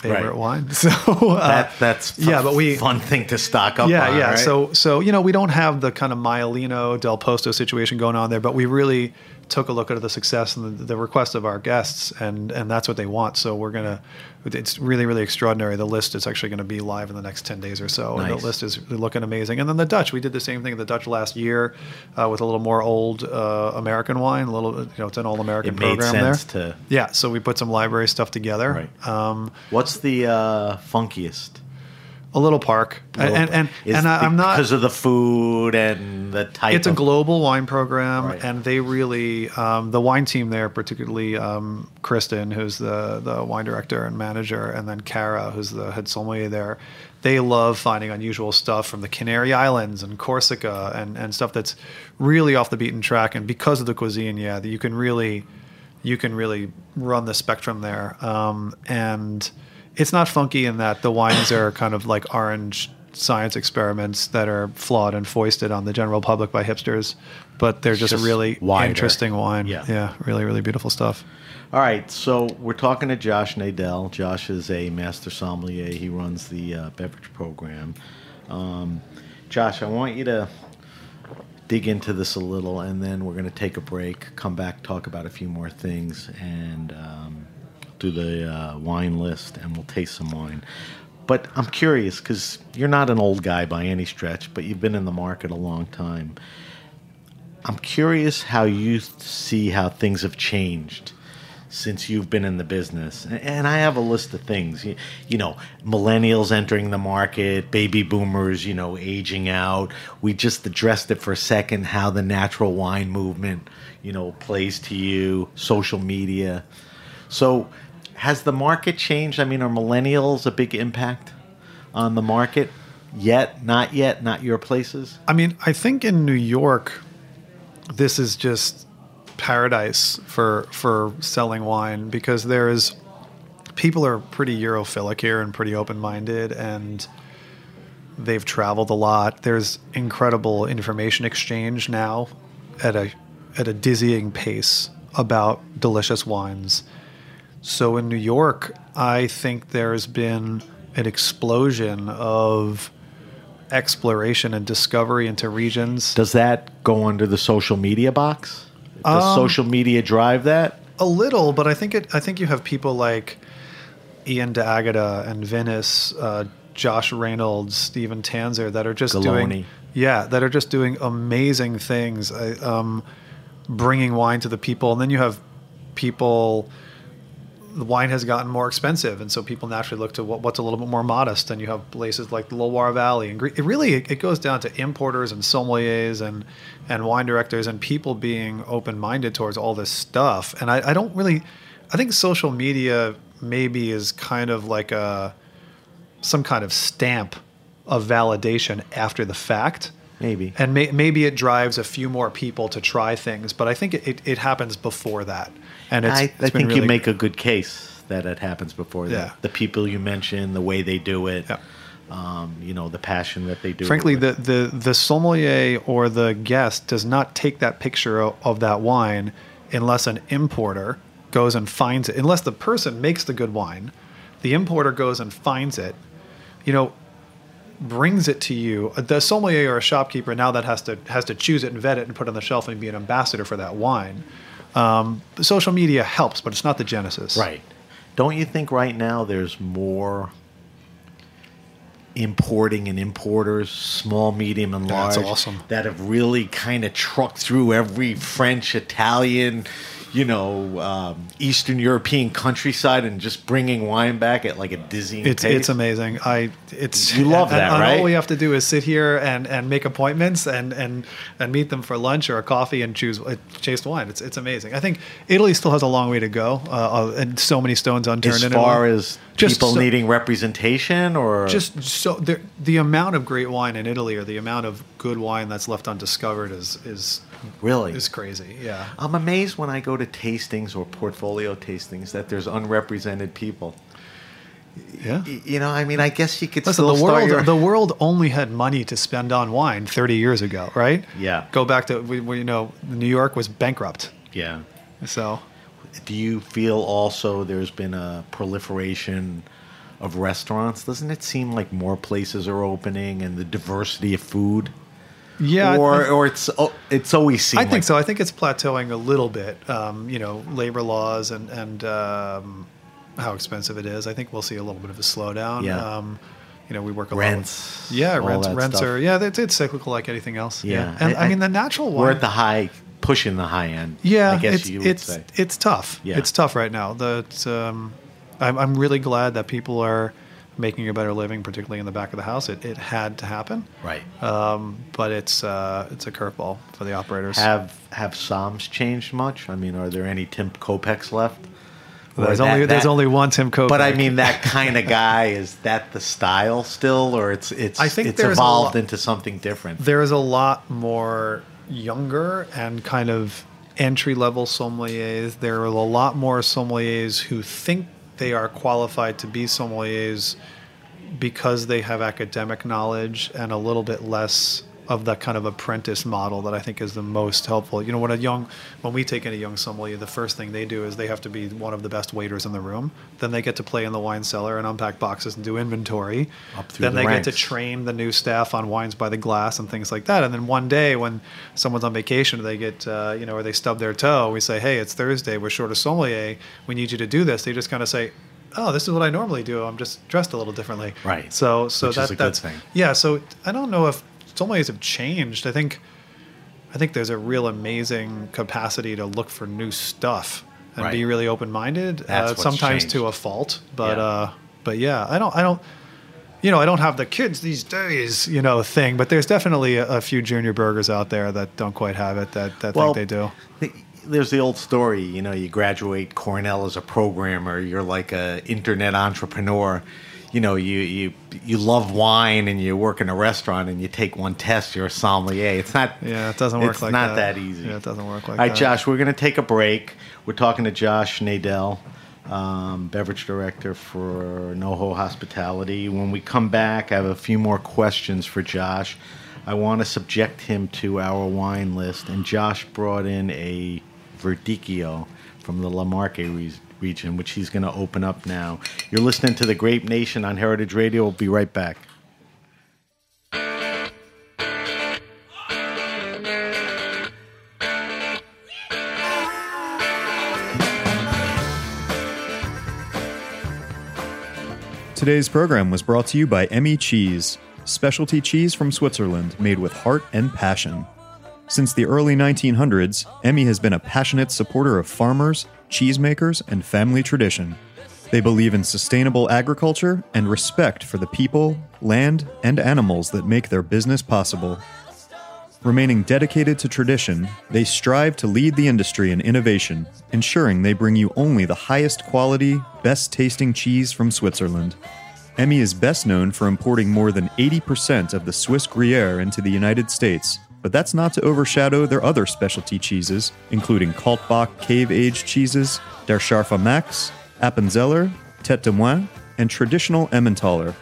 favorite Right. wine [LAUGHS] so uh, That that's f- yeah but we fun thing to stock up yeah on. yeah right? so so you know we don't have the kind of Maialino del Posto situation going on there but we really took a look at the success and the, the request of our guests and and that's what they want. So we're gonna it's really really extraordinary. The list is actually going to be live in the next 10 days or so and the list is looking amazing. And then the Dutch we did the same thing in the Dutch last year uh, with a little more old uh, American wine a little you know it's an all American It made program sense there to- yeah so we put some library stuff together. Right. um, What's the uh, funkiest? A little park and and and, Is and I, I'm not because of the food and the type. it's a global wine program Right. and they really um, the wine team there particularly um, kristen who's the, the wine director and manager and then kara who's the head sommelier there they love finding unusual stuff from the canary islands and corsica and, and stuff that's really off the beaten track and because of the cuisine yeah that you can really you can really run the spectrum there um, and it's not funky in that the wines are kind of like orange science experiments that are flawed and foisted on the general public by hipsters, but they're just, Just really wider. interesting wine. Yeah. yeah, really, really beautiful stuff. All right, so we're talking to Josh Nadel. Josh is a master sommelier. He runs the uh, beverage program. Um, Josh, I want you to dig into this a little, and then we're going to take a break, come back, talk about a few more things, and um, do the uh, wine list, and we'll taste some wine. But I'm curious because you're not an old guy by any stretch, but you've been in the market a long time. I'm curious how you see how things have changed since you've been in the business. And I have a list of things. You, you, know, millennials entering the market, baby boomers, you know, aging out. We just addressed it for a second how the natural wine movement, you know, plays to you, social media. So, has the market changed? I mean, are millennials a big impact on the market? Yet, not yet, not your places? I mean, I think in New York, this is just paradise for for selling wine because there is people are pretty Europhilic here and pretty open minded and they've traveled a lot. There's incredible information exchange now at a at a dizzying pace about delicious wines. So in New York, I think there's been an explosion of exploration and discovery into regions. Does that go under the social media box? Does Um, social media drive that? A little, but I think it. I think you have people like Ian D'Agata and Vinous, uh, Josh Reynolds, Stephen Tanzer that are just Galloni. doing, yeah, that are just doing amazing things, I, um, bringing wine to the people, and then you have people. The wine has gotten more expensive, and so people naturally look to what, what's a little bit more modest. And you have places like the Loire Valley, and it really it goes down to importers and sommeliers and and wine directors and people being open minded towards all this stuff. And I, I don't really, I think social media maybe is kind of like a some kind of stamp of validation after the fact. Maybe. And may, maybe it drives a few more people to try things, but I think it, it, it happens before that. And it's, I, it's I think really you make a good case that it happens before Yeah. that. The people you mentioned, the way they do it, Yeah. um, you know, the passion that they do. Frankly, the, the, the sommelier or the guest does not take that picture of, of that wine unless an importer goes and finds it. Unless the person makes the good wine, the importer goes and finds it. You know, brings it to you. The sommelier or a shopkeeper now that has to has to choose it and vet it and put it on the shelf and be an ambassador for that wine. Um, social media helps, but it's not the genesis. Right. Don't you think right now there's more importing and importers, small, medium, and large, That's awesome. that have really kind of trucked through every French, Italian, you know, um, Eastern European countryside and just bringing wine back at like a dizzying It's pace? it's amazing. I it's You love and- that, and right? All we have to do is sit here and, and make appointments and, and and meet them for lunch or a coffee and choose uh, chase wine. It's it's amazing. I think Italy still has a long way to go, uh, uh, and so many stones unturned. as in far Italy. as Just people so- needing representation or just so the the amount of great wine in Italy or the amount of good wine that's left undiscovered is is really It's crazy. Yeah. I'm amazed when I go to tastings or portfolio tastings that there's unrepresented people. Yeah. You know, I mean, I guess you could Listen, the world your- the world only had money to spend on wine 30 years ago, right? Yeah. Go back to we, we, you know New York was bankrupt, yeah. so Do you feel also there's been a proliferation of restaurants? Doesn't it seem like more places are opening and the diversity of food? Yeah. Or or it's oh, it's always seemed I think like- so. I think it's plateauing a little bit. Um, you know, labor laws and and um, how expensive it is. I think we'll see a little bit of a slowdown. Yeah. Um, you know, we work a Rents, lot. With, yeah, rents. Rents stuff. are yeah. It's, it's cyclical like anything else. Yeah. And I, I- mean the natural wine. We're at the high, pushing the high end. Yeah, I guess it's you would it's say. it's tough. Yeah. It's tough right now. That um, I'm I'm really glad that people are making a better living, particularly in the back of the house. It it had to happen. Right. Um, but it's uh, it's a curveball for the operators. Have have Somms changed much? I mean, are there any Tim Kopecks left? Or there's that- only there's only one Tim Kopec. But I mean, that kind of guy [LAUGHS] is that the style still, or it's it's I think it's evolved lot- into something different. there's a lot more younger and kind of entry level sommeliers. There are a lot more sommeliers who think they are qualified to be sommeliers because they have academic knowledge and a little bit less of that kind of apprentice model that I think is the most helpful. You know, when a young, when we take in a young sommelier, the first thing they do is they have to be one of the best waiters in the room. Then they get to play in the wine cellar and unpack boxes and do inventory. Up then the they get to train the new staff on wines by the glass and things like that. And then one day when someone's on vacation, they get, uh, you know, or they stub their toe, we say, hey, it's Thursday, we're short a sommelier, we need you to do this. They just kind of say, oh, this is what I normally do. I'm just dressed a little differently. Right. So so Which that is a good that's thing. yeah. So I don't know if sommeliers have changed. I think I think there's a real amazing capacity to look for new stuff and Right. be really open minded. Uh, sometimes changed. to a fault, but Yeah. uh, but yeah, I don't I don't. You know, I don't have the kids these days, you know, thing, but there's definitely a, a few junior burgers out there that don't quite have it that, that Well, think they do. the- There's the old story, you know, you graduate Cornell as a programmer, you're like a internet entrepreneur. You know, you, you you love wine and you work in a restaurant and you take one test, you're a sommelier. It's not Yeah, it doesn't work like that. it's like not that. that easy. Yeah, it doesn't work like that. All right, that. Josh, we're going to take a break. We're talking to Josh Nadel, um, beverage director for NoHo Hospitality. When we come back, I have a few more questions for Josh. I want to subject him to our wine list, and Josh brought in a Verdicchio from the Le Marche re- region, which he's going to open up now. You're listening to the Grape Nation on Heritage Radio. We'll be right back. Today's program was brought to you by Emmi Cheese, specialty cheese from Switzerland made with heart and passion. Since the early 1900s, Emmi has been a passionate supporter of farmers, cheesemakers, and family tradition. They believe in sustainable agriculture and respect for the people, land, and animals that make their business possible. Remaining dedicated to tradition, they strive to lead the industry in innovation, ensuring they bring you only the highest quality, best tasting cheese from Switzerland. Emmi is best known for importing more than 80% of the Swiss Gruyere into the United States, but that's not to overshadow their other specialty cheeses, including Kaltbach cave aged cheeses, Der Scharfe Max, Appenzeller, Tete de Moine, and traditional Emmentaler.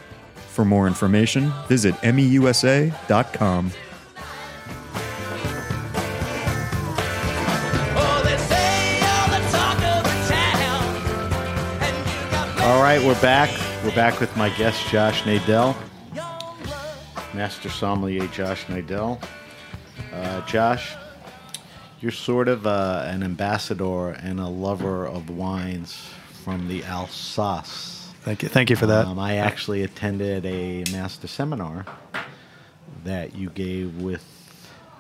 For more information, visit emmiusa.com. All right, we're back. We're back with my guest, Josh Nadel, Master Sommelier Josh Nadel. Uh, Josh, you're sort of uh, an ambassador and a lover of wines from the Alsace. Thank you. Thank you for that. Um, I actually attended a master seminar that you gave with,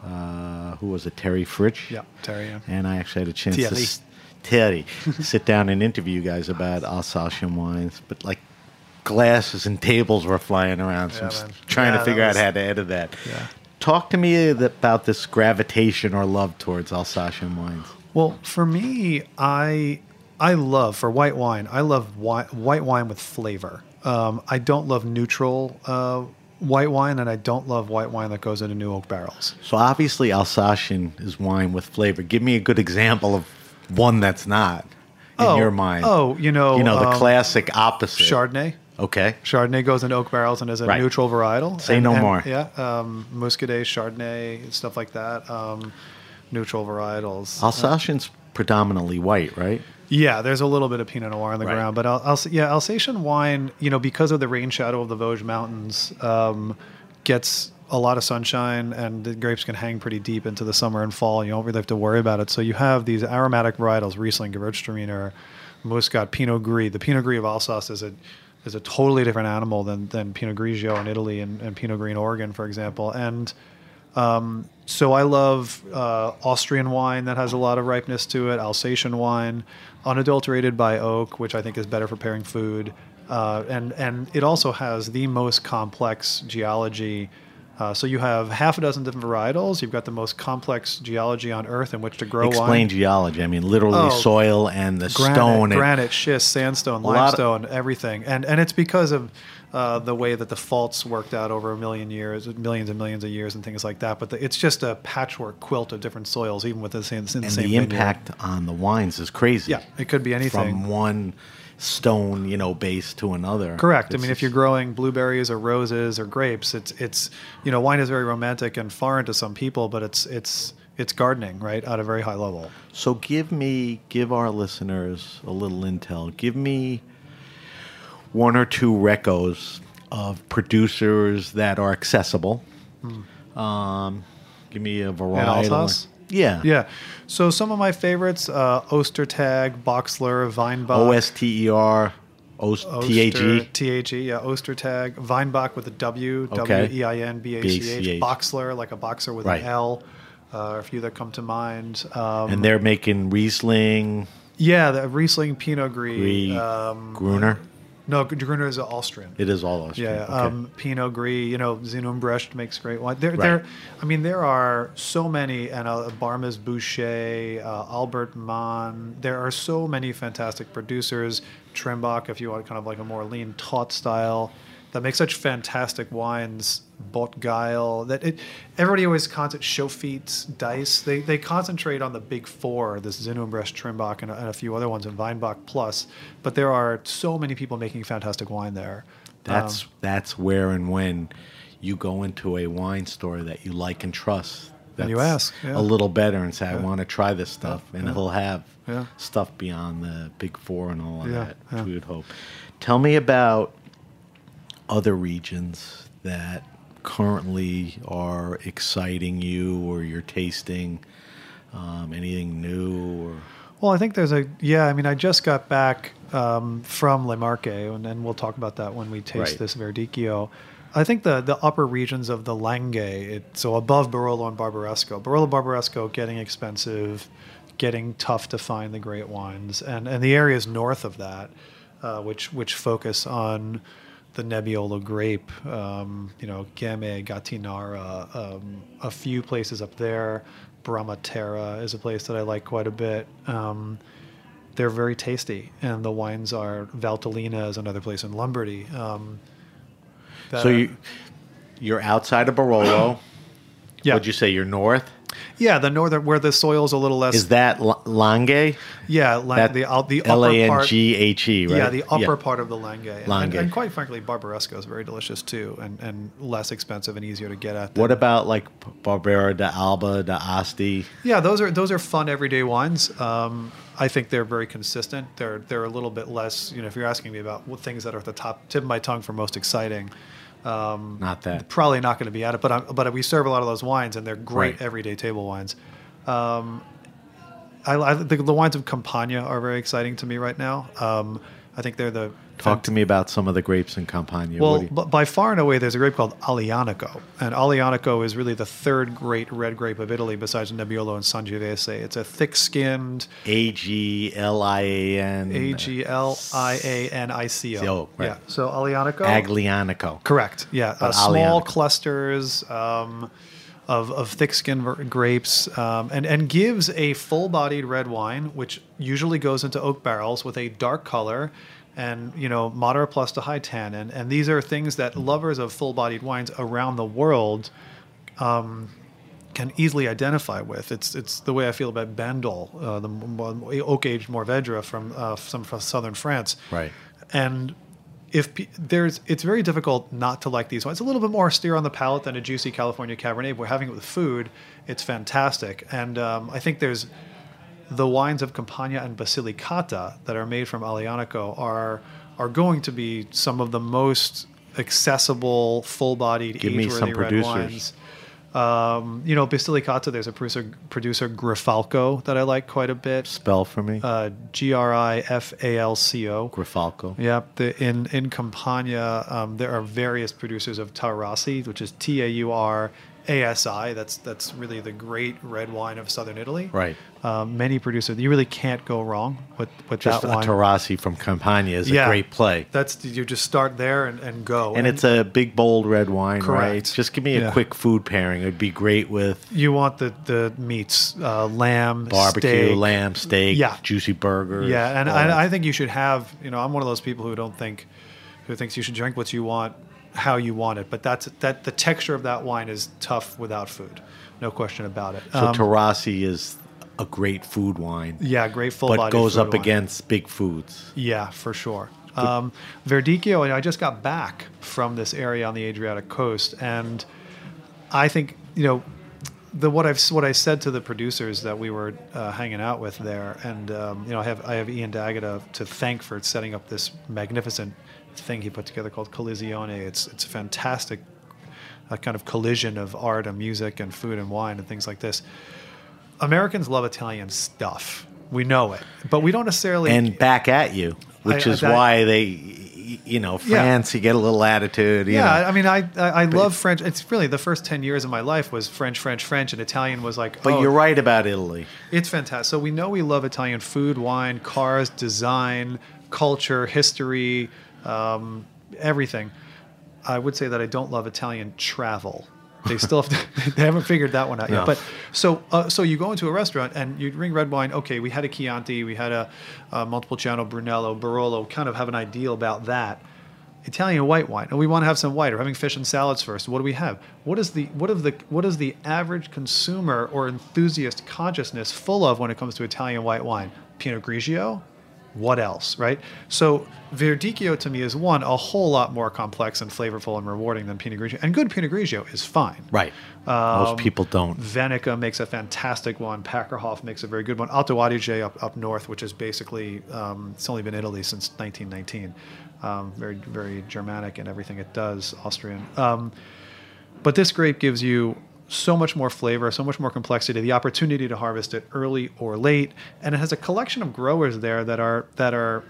uh, who was it, Terry Fritsch? yeah, Terry. Yeah. And I actually had a chance to s- Terry sit down and interview you guys about Alsatian wines, but like glasses and tables were flying around, so Yeah, I'm man. trying Yeah, to figure was- out how to edit that. Yeah. Talk to me about this gravitation or love towards Alsatian wines. Well, for me, I I love for white wine. I love wi- white wine with flavor. Um, I don't love neutral uh, white wine, and I don't love white wine that goes into new oak barrels. So obviously Alsatian is wine with flavor. Give me a good example of one that's not in Oh, your mind. oh, you know, you know the um, classic opposite. Chardonnay. Okay. Chardonnay goes into oak barrels and is a Right. neutral varietal. Say And- no and- more. Yeah, um, Muscadet, Chardonnay, stuff like that. Um, neutral varietals. Alsatian's predominantly white, right? Yeah, there's a little bit of Pinot Noir on the Right. ground, but Al- Alsa- yeah, Alsatian wine, you know, because of the rain shadow of the Vosges Mountains, um, gets a lot of sunshine, and the grapes can hang pretty deep into the summer and fall. You don't really have to worry about it. So you have these aromatic varietals: Riesling, Gewürztraminer, Muscat, Pinot Gris. The Pinot Gris of Alsace is a is a totally different animal than than Pinot Grigio in Italy and, and Pinot Gris in Oregon, for example, and so I love uh, Austrian wine that has a lot of ripeness to it, Alsatian wine, unadulterated by oak, which I think is better for pairing food, uh, and and it also has the most complex geology. Uh, so you have half a dozen different varietals. You've got the most complex geology on Earth in which to grow Explain wine. geology. I mean, literally Oh, soil and the Granite, stone. and- granite, schist, sandstone, lot of- limestone, everything, and and it's because of uh, the way that the faults worked out over a million years, millions and millions of years, and things like that. But the, it's just a patchwork quilt of different soils, even with the same, the and same the vineyard. impact on the wines is crazy. Yeah, it could be anything. From one stone, you know, base to another. Correct. I mean, if you're growing blueberries or roses or grapes, it's it's you know wine is very romantic and foreign to some people, but it's it's it's gardening right at a very high level. So give me, give our listeners a little intel. Give me one or two recos of producers that are accessible. Um, give me a variety. Alsace? Yeah. Yeah. So some of my favorites: uh, Ostertag, Boxler, Weinbach. O S T E R. Ost- Oster- TAG. T-A-G, yeah, Ostertag. Weinbach with a W, Okay. W-E-I-N-B-A-C-H. B-A-C-H. Boxler, like a boxer with Right. an L. Uh, a few that come to mind. Um, And they're making Riesling, yeah, the Riesling Pinot Gris. Gris, Um, Gruner. No, Gruner is Austrian. It is all Austrian. Yeah, Okay. um, Pinot Gris. You know, Zind-Humbrecht makes great wine. There, Right. there. I mean, there are so many, and uh, Barmes Buecher, uh, Albert Mann. There are so many fantastic producers. Trimbach, if you want kind of like a more lean taut style, that make such fantastic wines. Bott-Geyl. That it. Everybody always concentrates. Schoffit, Deiss. They they concentrate on the big four. This Zind-Humbrecht, Trimbach, and a, and a few other ones, and Weinbach plus. But there are so many people making fantastic wine there. That's Um, that's where and when you go into a wine store that you like and trust. And you ask, yeah. a little better and say, "I want to try this stuff," and yeah. he'll have Yeah. stuff beyond the big four and all of Yeah, that. yeah. We would hope. Tell me about other regions that currently are exciting you, or you're tasting um, anything new, or Well, I think there's a yeah. I mean, I just got back um, from Le Marche, and then we'll talk about that when we taste Right. this Verdicchio. I think the the upper regions of the Langhe, it, so above Barolo and Barbaresco, Barolo Barbaresco getting expensive, getting tough to find the great wines, and and the areas north of that, uh, which which focus on the Nebbiolo grape, um, you know, Ghemme, Gattinara, um, a few places up there. Bramaterra is a place that I like quite a bit. Um, they're very tasty, and the wines are Valtellina is another place in Lombardy. Um, so you you're outside of Barolo. yeah, Would you say you're north? Yeah, the northern where the soil's a little less. Is that L- Lange? yeah, la- That the out the L upper A N part. G H E, right? Yeah, the upper part of the Langhe. And, and, and quite frankly, Barbaresco is very delicious too, and, and less expensive and easier to get at. What about like Barbera de Alba, de Asti? Yeah, those are those are fun everyday wines. Um, I think they're very consistent. They're they're a little bit less. You know, if you're asking me about what things that are at the top tip of my tongue for most exciting, um, Not that. probably not going to be at it. But i but we serve a lot of those wines, and they're great Right. everyday table wines. Um, I, I the, the wines of Campania are very exciting to me right now. Um, I think they're the Talk to me about some of the grapes in Campania. well, you- by far and away, there's a grape called Aglianico, and Aglianico is really the third great red grape of Italy, besides Nebbiolo and Sangiovese. It's a thick-skinned A G L I A N. A G L I A N I C O. Yeah. So Alianico. Aglianico. Correct. Yeah. Uh, small clusters um, of, of thick-skinned grapes, um, and and gives a full-bodied red wine, which usually goes into oak barrels with a dark color. And you know, moderate plus to high tannin, and these are things that lovers of full-bodied wines around the world um, can easily identify with. It's it's the way I feel about Bandol, uh, the oak aged Mourvedre from uh, some from southern France. Right. And if there's, it's very difficult not to like these wines. It's a little bit more austere on the palate than a juicy California Cabernet. But we're having it with food. It's fantastic, and um, I think there's the wines of Campania and Basilicata that are made from Aglianico are are going to be some of the most accessible, full-bodied, Give age-worthy red producers. wines. Um, you know, Basilicata. There's a producer, producer Grifalco that I like quite a bit. Spell for me. Uh, G R I F A L C O. Grifalco. Yep. The, in in Campania, um, there are various producers of Taurasi, which is T A U R A S I. That's that's really the great red wine of southern Italy. Right. Um, many producers. You really can't go wrong with with Just that a wine. Taurasi from Campania is Yeah. a great play. That's you just start there and, and go. And it's a big, bold red wine, right? Just give me a Yeah. quick food pairing. It'd be great with you want the the meats, uh, lamb, barbecue, steak. lamb, steak, Yeah. juicy burgers. Yeah, and. I, I think you should have. You know, I'm one of those people who don't think, who thinks you should drink what you want, how you want it. But that's that. The texture of that wine is tough without food, no question about it. so Um, Taurasi is a great food wine. yeah, great full but goes up wine. against big foods. Yeah, for sure. Um, Verdicchio, and I just got back from this area on the Adriatic coast, and I think you know the what I've what I said to the producers that we were uh, hanging out with there, and um, you know I have I have Ian D'Agata to thank for setting up this magnificent thing he put together called Collisione. It's it's a fantastic a kind of collision of art and music and food and wine and things like this. Americans love Italian stuff. We know it, but we don't necessarily And back at you which I- is I- why they, you know, Yeah. France. You get a little attitude. You Yeah, know. I mean, I I, I love French. It's really the first ten years of my life was French, French, French, and Italian was like. but oh, you're right about Italy. It's fantastic. So we know we love Italian food, wine, cars, design, culture, history, um, everything. I would say that I don't love Italian travel. They still have to, [LAUGHS] they haven't figured that one out No. yet. But so uh, so you go into a restaurant and you drink red wine. Okay, we had a Chianti, we had a, a multiple channel Brunello, Barolo. Kind of have an ideal about that. Italian white wine, and we want to have some white. Or having fish and salads first. What do we have? What is the what of the what is the average consumer or enthusiast consciousness full of when it comes to Italian white wine? Pinot Grigio. What else, right? So Verdicchio to me is one a whole lot more complex and flavorful and rewarding than Pinot Grigio, and good Pinot Grigio is fine. Right. Um, Most people don't. Venica makes a fantastic one. Pacherhof makes a very good one. Alto Adige up, up north, which is basically um, it's only been Italy since 1919. Um, very very Germanic in everything it does. Austrian. Um, but this grape gives you so much more flavor, so much more complexity, the opportunity to harvest it early or late, and it has a collection of growers there that are that are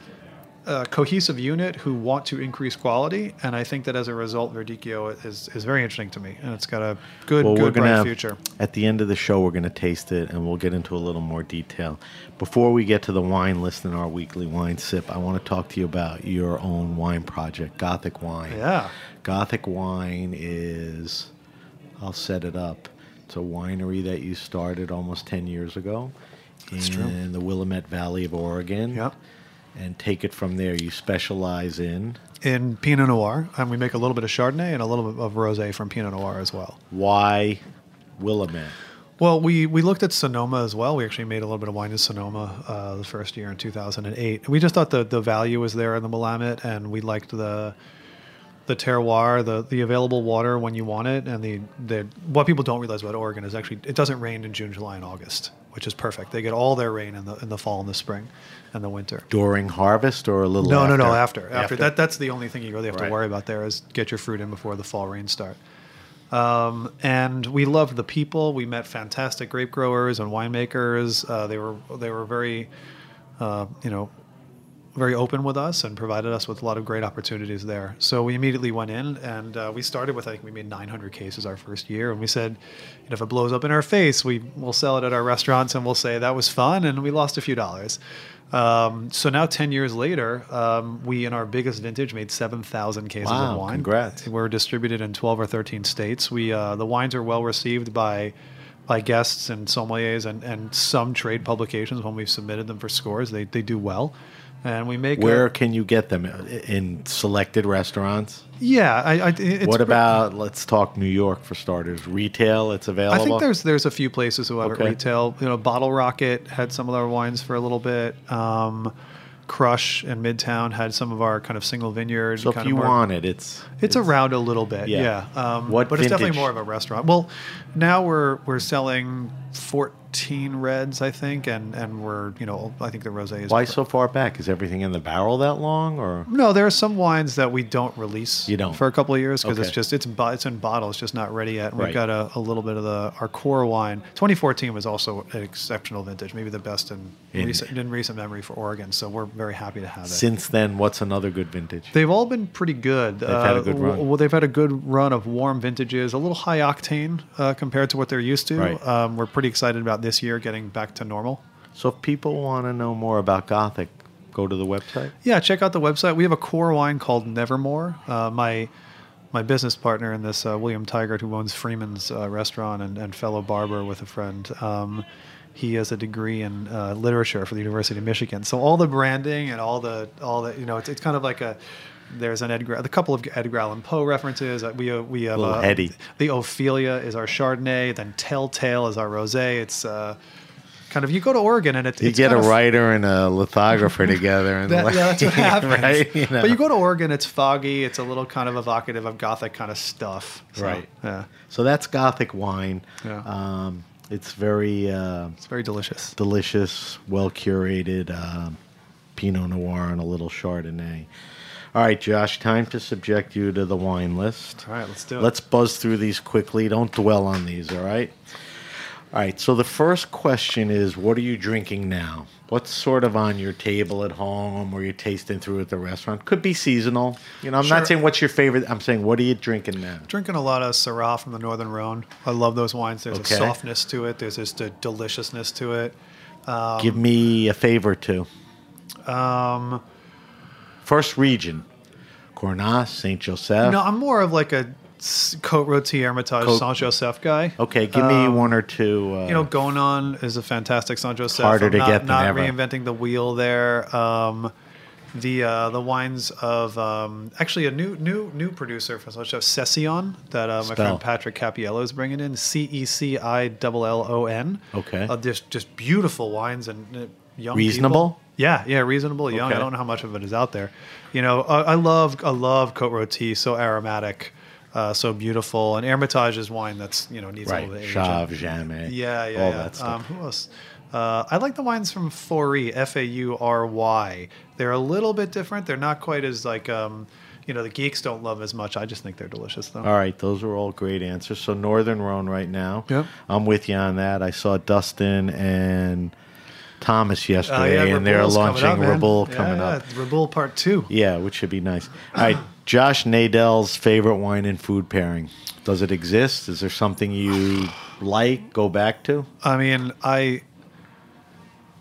a cohesive unit who want to increase quality. And I think that as a result, Verdicchio is is very interesting to me, and it's got a good Well, good bright future. at the end of the show. We're gonna taste it, and we'll get into a little more detail. Before we get to the wine list and our weekly wine sip, I want to talk to you about your own wine project, Gothic Wine. Yeah. Gothic Wine is, I'll set it up. It's a winery that you started almost 10 years ago That's in true. the Willamette Valley of Oregon. Yep. And take it from there. You specialize in in Pinot Noir, and we make a little bit of Chardonnay and a little bit of rosé from Pinot Noir as well. why Willamette? Well, we, we looked at Sonoma as well. We actually made a little bit of wine in Sonoma uh, the first year in 2008. We just thought the, the value was there in the Willamette, and we liked the the terroir, the the available water when you want it, and the, the what people don't realize about Oregon is actually it doesn't rain in June, July, and August, which is perfect. They get all their rain in the in the fall and the spring and the winter. During harvest or a little No, after? no, no. After, after that, that's the only thing you really have Right. to worry about there is get your fruit in before the fall rains start. Um, and we loved the people. We met fantastic grape growers and winemakers. Uh, they were they were very, uh, you know, very open with us and provided us with a lot of great opportunities there. So we immediately went in and uh, we started with I think we made 900 cases our first year, and we said, you know, if it blows up in our face, we will sell it at our restaurants and we'll say that was fun and we lost a few dollars. Um, so now 10 years later, um, we in our biggest vintage made 7,000 cases Wow, of wine. congrats. We're distributed in 12 or 13 states. We uh, the wines are well received by by guests and sommeliers and, and some trade publications when we've submitted them for scores. They, they do well. And we make a- Where can you get them? In selected restaurants? yeah. I, I, it's what about, let's talk New York for starters. Retail, it's available? I think there's there's a few places who have Okay. it retail. You know, Bottle Rocket had some of our wines for a little bit. Um, Crush in Midtown had some of our kind of single vineyard. So if you of more- want it, it's. It's around a little bit, Yeah. yeah. Um, What but it's definitely more of a restaurant. Well, now we're we're selling 14 reds, I think, and and we're you know I think the rosé is. Why so far back? Is everything in the barrel that long, or No, there are some wines that we don't release. You don't? for a couple of years because it's just it's it's in bottle. It's just not ready yet. Right. We've got a, a little bit of the our core wine. 2014 was also an exceptional vintage, maybe the best in, In- recent in recent memory for Oregon. So we're very happy to have it. since then? What's another good vintage? They've all been pretty good. They've had a good run. Well, they've had a good run of warm vintages, a little high octane uh, compared to what they're used to. Right. Um, we're pretty excited about this year getting back to normal. So if people want to know more about Gothic, go to the website. Yeah, check out the website. We have a core wine called Nevermore. Uh, my my business partner in this, uh, William Tigertt, who owns Freeman's uh, restaurant and, and fellow barber with a friend. Um, he has a degree in uh, literature for the University of Michigan. So all the branding and all the all the you know, it's, it's kind of like a there's an Edgar, a couple of Edgar Allan Poe references. We uh, we have uh, the Ophelia is our Chardonnay. Then Telltale is our rosé. It's uh, kind of you go to Oregon and it, You get a of- writer and a lithographer together, and [LAUGHS] that, like- yeah, that's what [LAUGHS] happens. right? You know. But you go to Oregon, it's foggy. It's a little kind of evocative of gothic kind of stuff. So, Right. Yeah. So that's Gothic wine. Yeah. Um, it's very uh, It's very delicious. delicious, well curated uh, Pinot Noir and a little Chardonnay. All right, Josh, time to subject you to the wine list. All right, let's do it. Let's buzz through these quickly. Don't dwell on these, all right? All right. So the first question is, what are you drinking now? What's sort of on your table at home, or you're tasting through at the restaurant? Could be seasonal. You know, I'm Sure. not saying what's your favorite. I'm saying what are you drinking now? Drinking a lot of Syrah from the Northern Rhone. I love those wines. There's Okay. a softness to it. There's just a deliciousness to it. Um, Give me a favor too. Um, First region: Cornas, Saint Joseph. no, I'm more of like a Cote Rôtie Hermitage Cote- Saint Joseph guy. Okay, give me Um, one or two. Uh, You know, Gonon is a fantastic Saint Joseph. Harder I'm to not, get than not ever. reinventing the wheel there. Um, the uh, the wines of um, actually a new new new producer for Saint Joseph Cecillon that uh, my Spell. friend Patrick Cappiello is bringing in C E C I L L O N. Okay. uh, just just beautiful wines and uh, young Reasonable? people. Yeah, yeah, reasonable, young. Okay. I don't know how much of it is out there. You know, I, I love I love Cote Rôtie, so aromatic. Uh, so beautiful, and Hermitage is wine that's you know needs a right, little bit of Chave. Jamet. Yeah, yeah, all yeah. that stuff. Um, who else? Uh, I like the wines from Faury, F A U R Y. They're a little bit different. They're not quite as like, um, you know, the geeks don't love as much. I just think they're delicious though. All right, those are all great answers. So Northern Rhone right now. Yep. I'm with you on that. I saw Dustin and Thomas Uh, yesterday, and they're Raboul's coming launching up, Yeah, coming yeah, up. Raboul Part Two. Yeah, which should be nice. All right, Josh Nadel's favorite wine and food pairing. Does it exist? Is there something you like? Go back to? I mean, I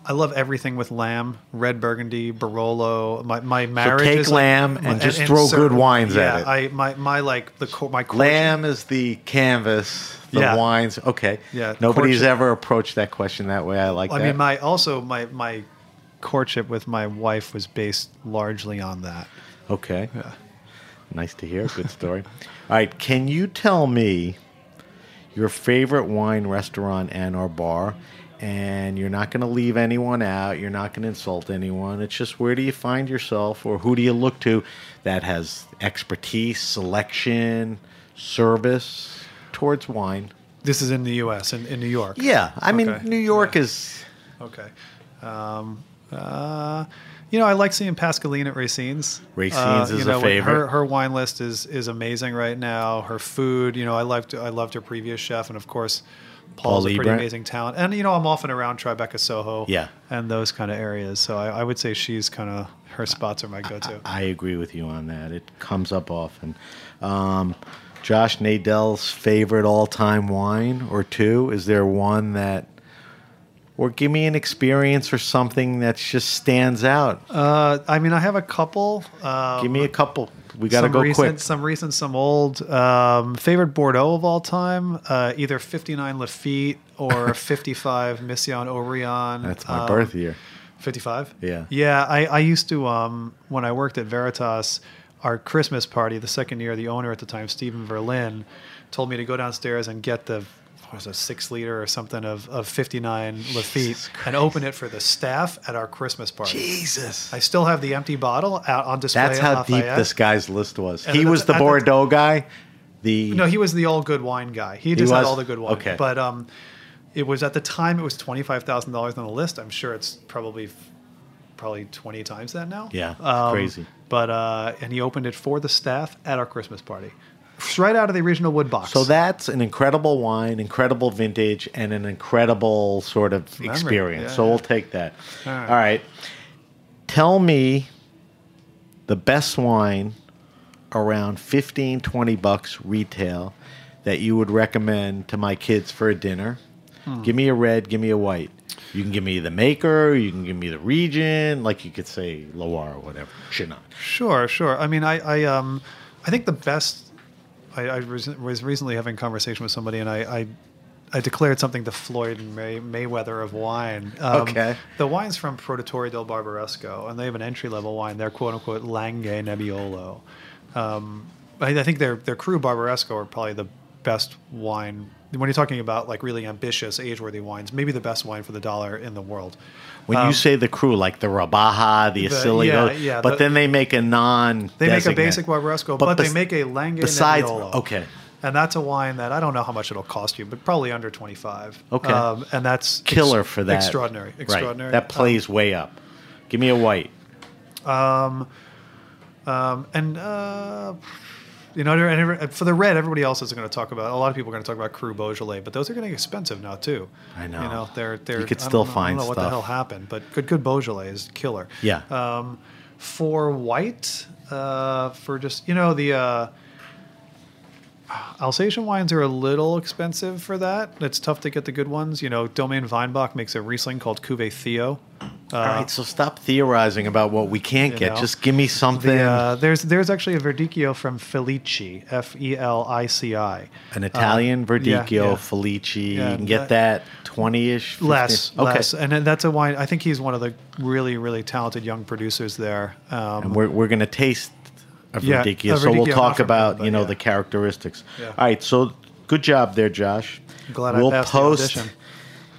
I love everything with lamb, red Burgundy, Barolo. My my marriage take is lamb and just throw good wines yeah, at it. I my my like the my Lamb is the canvas. The Yeah. wines. Okay. Yeah, Nobody's courtship. ever approached that question that way. I like I that. mean, my also my my courtship with my wife was based largely on that. Okay. Yeah. Nice to hear. Good story. All right. Can you tell me your favorite wine restaurant and or bar? And you're not going to leave anyone out. You're not going to insult anyone. It's just where do you find yourself or who do you look to that has expertise, selection, service towards wine? This is in the U.S. in, in New York. Yeah. I mean, Okay. New York Yeah. is. Okay. Um, uh, you know, I like seeing Pascaline at Racine's. Racine's Uh, is you a know, favorite. Her, her wine list is is amazing right now. Her food, you know, I liked I loved her previous chef, and of course, Paul's Paul a pretty amazing talent. And you know, I'm often around Tribeca, Soho, Yeah. and those kind of areas. So I, I would say she's kind of her spots are my go-to. I agree with you on that. It comes up often. Um, Josh Nadel's favorite all-time wine or two? Is there one that, or give me an experience or something that just stands out? Uh, I mean, I have a couple. Um, give me a couple. We got to go recent, quick. Some recent, some old. Um, favorite Bordeaux of all time, uh, either 59 Lafite or [LAUGHS] 55 Mission Haut-Brion. That's my Um, birth year. 55? Yeah. Yeah, I, I used to, um, when I worked at Veritas, our Christmas party, the second year, the owner at the time, Stephen Verlin, told me to go downstairs and get the, what was it, six liter or something of, of 59 Lafite and open it for the staff at our Christmas party. Jesus. I still have the empty bottle out on display. That's how deep Lafayette. this guy's list was. And He at was the- the at the- Bordeaux guy. The No, he was the all good wine guy. He just had was? all the good wine. Okay. But um, it was at the time it was twenty five thousand dollars on the list. I'm sure it's probably probably twenty times that now. Yeah, Um, crazy. But uh, and he opened it for the staff at our Christmas party, right out of the original wood box. So that's an incredible wine, incredible vintage, and an incredible sort of Memory, experience. yeah, so yeah. we'll take that. All right. All right. Tell me the best wine around 15, 20 bucks retail that you would recommend to my kids for a dinner. Hmm. Give me a red, give me a white. You can give me the maker, you can give me the region, like you could say Loire or whatever. Chenin. Sure, sure. I mean, I, I, um, I think the best. I, I was, recently having a conversation with somebody, and I, I, I declared something to Floyd May, Mayweather of wine. Um, Okay. The wine's from Produttori del Barbaresco, and they have an entry level wine. They're quote unquote Langhe Nebbiolo. Um, I, I think their their Cru Barbaresco are probably the best wine. When you're talking about like really ambitious, age-worthy wines, maybe the best wine for the dollar in the world. When Um, you say the Cru, like the Rabaja, the The- Asili, yeah, those- yeah, but the- then they make a non. They make a basic Barbaresco, but, they bes- make a Langhe besides- okay. And that's a wine that I don't know how much it'll cost you, but probably under 25. Okay. Um, and that's ex- killer for that. Extraordinary. Right. Extraordinary. That plays way up. Give me a white. Um, um, and uh, You know, and for the red, everybody else is going to talk about. A lot of people are going to talk about Cru Beaujolais, but those are getting expensive now too. I know. You know, they're they're. You could I still know- I find don't know what the hell happened, but good good Beaujolais is killer. Yeah. Um, for white, uh, for just you know the. Uh, Alsatian wines are a little expensive for that. It's tough to get the good ones. You know, Domaine Weinbach makes a Riesling called Cuvée Theo. All right, so stop theorizing about what we can't get. know, Just give me something. The, uh, there's there's actually a Verdicchio from Felici, F E L I C I. An Italian Uh, yeah, Verdicchio, yeah. Felici. Yeah, you can get that- 20 ish. Less, Okay. less, and then that's a wine. I think he's one of the really, really talented young producers there. Um, And we're, we're going to taste a Yeah, a so we'll talk about, you know, yeah. the characteristics. Yeah. All right, so good job there, Josh. glad I we'll passed the post. audition.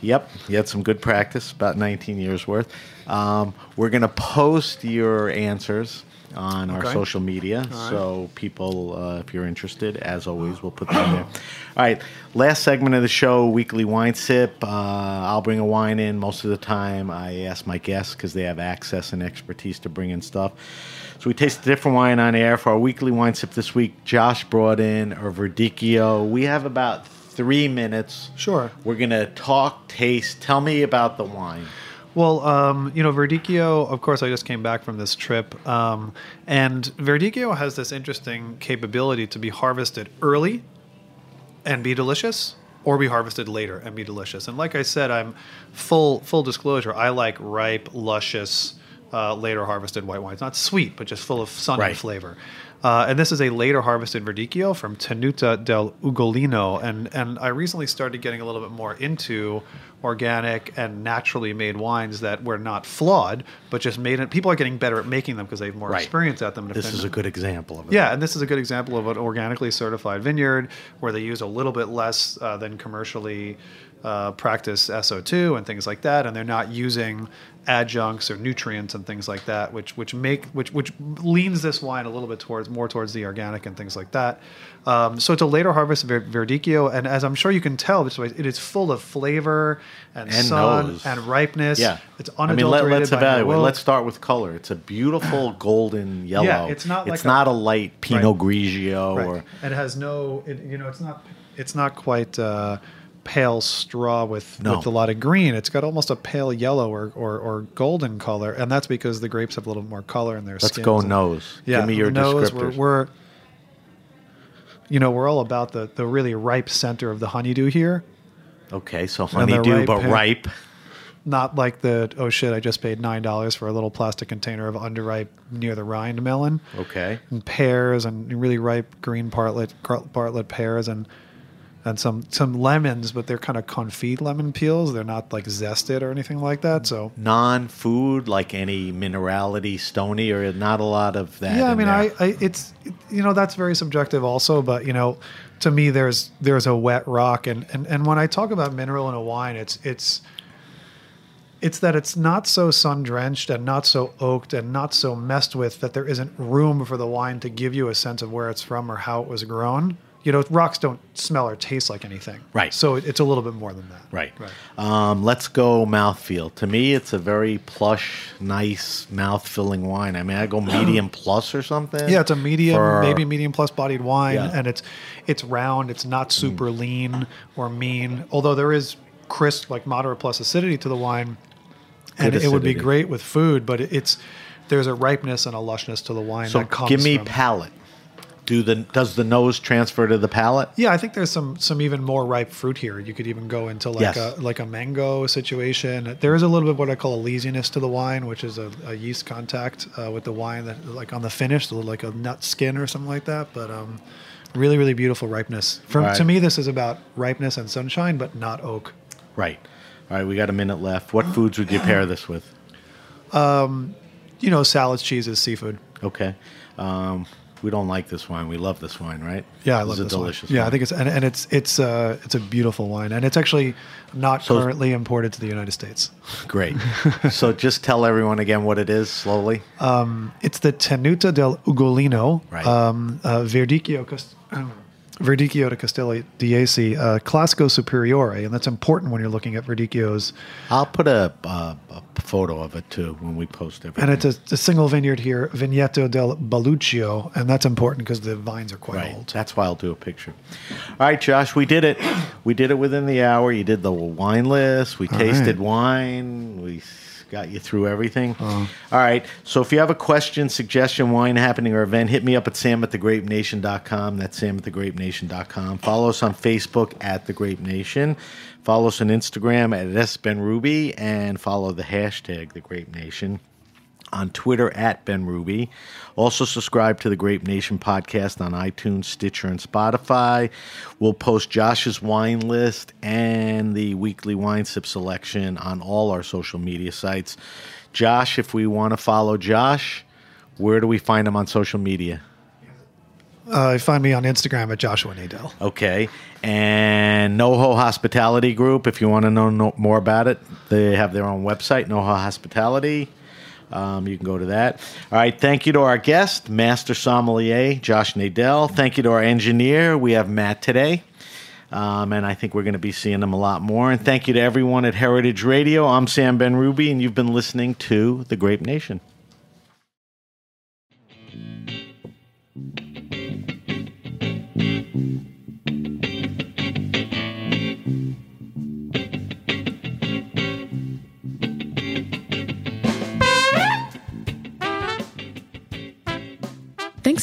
Yep, you had some good practice, about 19 years worth. Um, we're going to post your answers on our social media. So, people, uh, if you're interested, as always, we'll put them there. All right, last segment of the show weekly wine sip. Uh, I'll bring a wine in. Most of the time, I ask my guests because they have access and expertise to bring in stuff. So, we taste a different wine on air for our weekly wine sip this week. Josh brought in a Verdicchio. We have about three minutes. Sure. We're going to talk, taste. Tell me about the wine. Well, um, you know, Verdicchio, of course, I just came back from this trip. Um, and Verdicchio has this interesting capability to be harvested early and be delicious, or be harvested later and be delicious. And like I said, I'm full full disclosure. I like ripe, luscious, uh, later harvested white wines. Not sweet, but just full of sun Right. and flavor. Uh, and this is a later harvested Verdicchio from Tenuta del Ugolino. And, and I recently started getting a little bit more into organic and naturally made wines that were not flawed, but just made it. People are getting better at making them because they have more Right. experience at them. This is a good example of it. yeah, and this is a good example of an organically certified vineyard where they use a little bit less uh, than commercially uh, practiced SO2 and things like that, and they're not using adjuncts or nutrients and things like that, which which make which which leans this wine a little bit towards more towards the organic and things like that. Um, so it's a later harvest Ver- Verdicchio, and as I'm sure you can tell, this way, it is full of flavor and, And sun nose. and ripeness. Yeah. it's I mean, unadulterated. let, us evaluate. Let's start with color. It's a beautiful [SIGHS] golden yellow. Yeah, it's not like It's a- not a light Pinot Right. Grigio right. or it has no it, you know it's not it's not quite uh, pale straw with No. with a lot of green it's got almost a pale yellow or, or, or golden color and that's because the grapes have a little more color in their Let's skins go nose. yeah Give me your nose we're, we're you know we're all about the the really ripe center of the honeydew here okay, so honeydew, ripe but ripe. not like the oh shit I just paid nine dollars for a little plastic container of underripe near the rind melon Okay. and pears and really ripe green Bartlett Bartlett pears and and some some lemons, but they're kind of confit lemon peels. They're not like zested or anything like that. So Non-food, like any minerality, stony, or not a lot of that. yeah, I mean. I, I it's you know that's very subjective also, but you know, to me there's there's a wet rock and and and when I talk about mineral in a wine, it's it's it's that it's not so sun drenched and not so oaked and not so messed with that there isn't room for the wine to give you a sense of where it's from or how it was grown. You know, rocks don't smell or taste like anything. Right. So it- it's a little bit more than that. Right. Right. Um, let's go mouthfeel. To me, it's a very plush, nice, mouth-filling wine. I mean, I go [CLEARS THROAT] medium plus or something. Yeah, it's a medium, for- maybe medium plus bodied wine, Yeah. and it's it's round. It's not super lean or mean, although there is crisp, like moderate plus acidity to the wine, and Good it would be great with food. But it's there's a ripeness and a lushness to the wine So that comes. give me from, palate. Do the does the nose transfer to the palate? Yeah, I think there's some some even more ripe fruit here. You could even go into like Yes. a like a mango situation. There is a little bit of what I call a leesiness to the wine, which is a, a yeast contact uh, with the wine that like on the finish, like a nut skin or something like that. But um, really, really beautiful ripeness. From right. to me, this is about ripeness and sunshine, but not oak. Right. All right, we got a minute left. What foods would you pair this with? Um, You know, salads, cheeses, seafood. Okay. Um, we don't like this wine. We love this wine, right? Yeah, I This love this delicious wine. Yeah, I think it's and, and it's it's uh it's a beautiful wine, and it's actually not So- currently imported to the United States. great. [LAUGHS] so just tell everyone again what it is slowly. Um, It's the Tenuta del Ugolino, Right. um, uh, Verdicchio. Cust- Verdicchio de Castelli d'Aci, uh, Classico Superiore, and that's important when you're looking at Verdicchio's. I'll put a, a, a photo of it too when we post it. And it's a, a single vineyard here, Vigneto del Balluccio, and that's important because the vines are quite Right. old. That's why I'll do a picture. All right, Josh, we did it. We did it within the hour. You did the wine list. We tasted right. wine. We got you through everything. Uh-huh. All right. So if you have a question, suggestion, wine happening, or event, hit me up at sam at thegrapenation.com. That's sam at thegrapenation.com. Follow us on Facebook at The Grape Nation. Follow us on Instagram at sbenrubi and follow the hashtag The Grape Nation on Twitter at Benrubi. Also, subscribe to the Grape Nation podcast on iTunes, Stitcher, and Spotify. We'll post Josh's wine list and the weekly wine sip selection on all our social media sites. Josh, if we want to follow Josh, where do we find him on social media? Uh, find me on Instagram at Joshua Nadel. Okay. And NoHo Hospitality Group, if you want to know no, more about it, they have their own website, NoHo Hospitality. Um, you can go to that. All right. Thank you to our guest, Master Sommelier Josh Nadel. Thank you to our engineer. We have Matt today. Um, and I think we're going to be seeing them a lot more. And thank you to everyone at Heritage Radio. I'm Sam Benrubi, and you've been listening to The Grape Nation.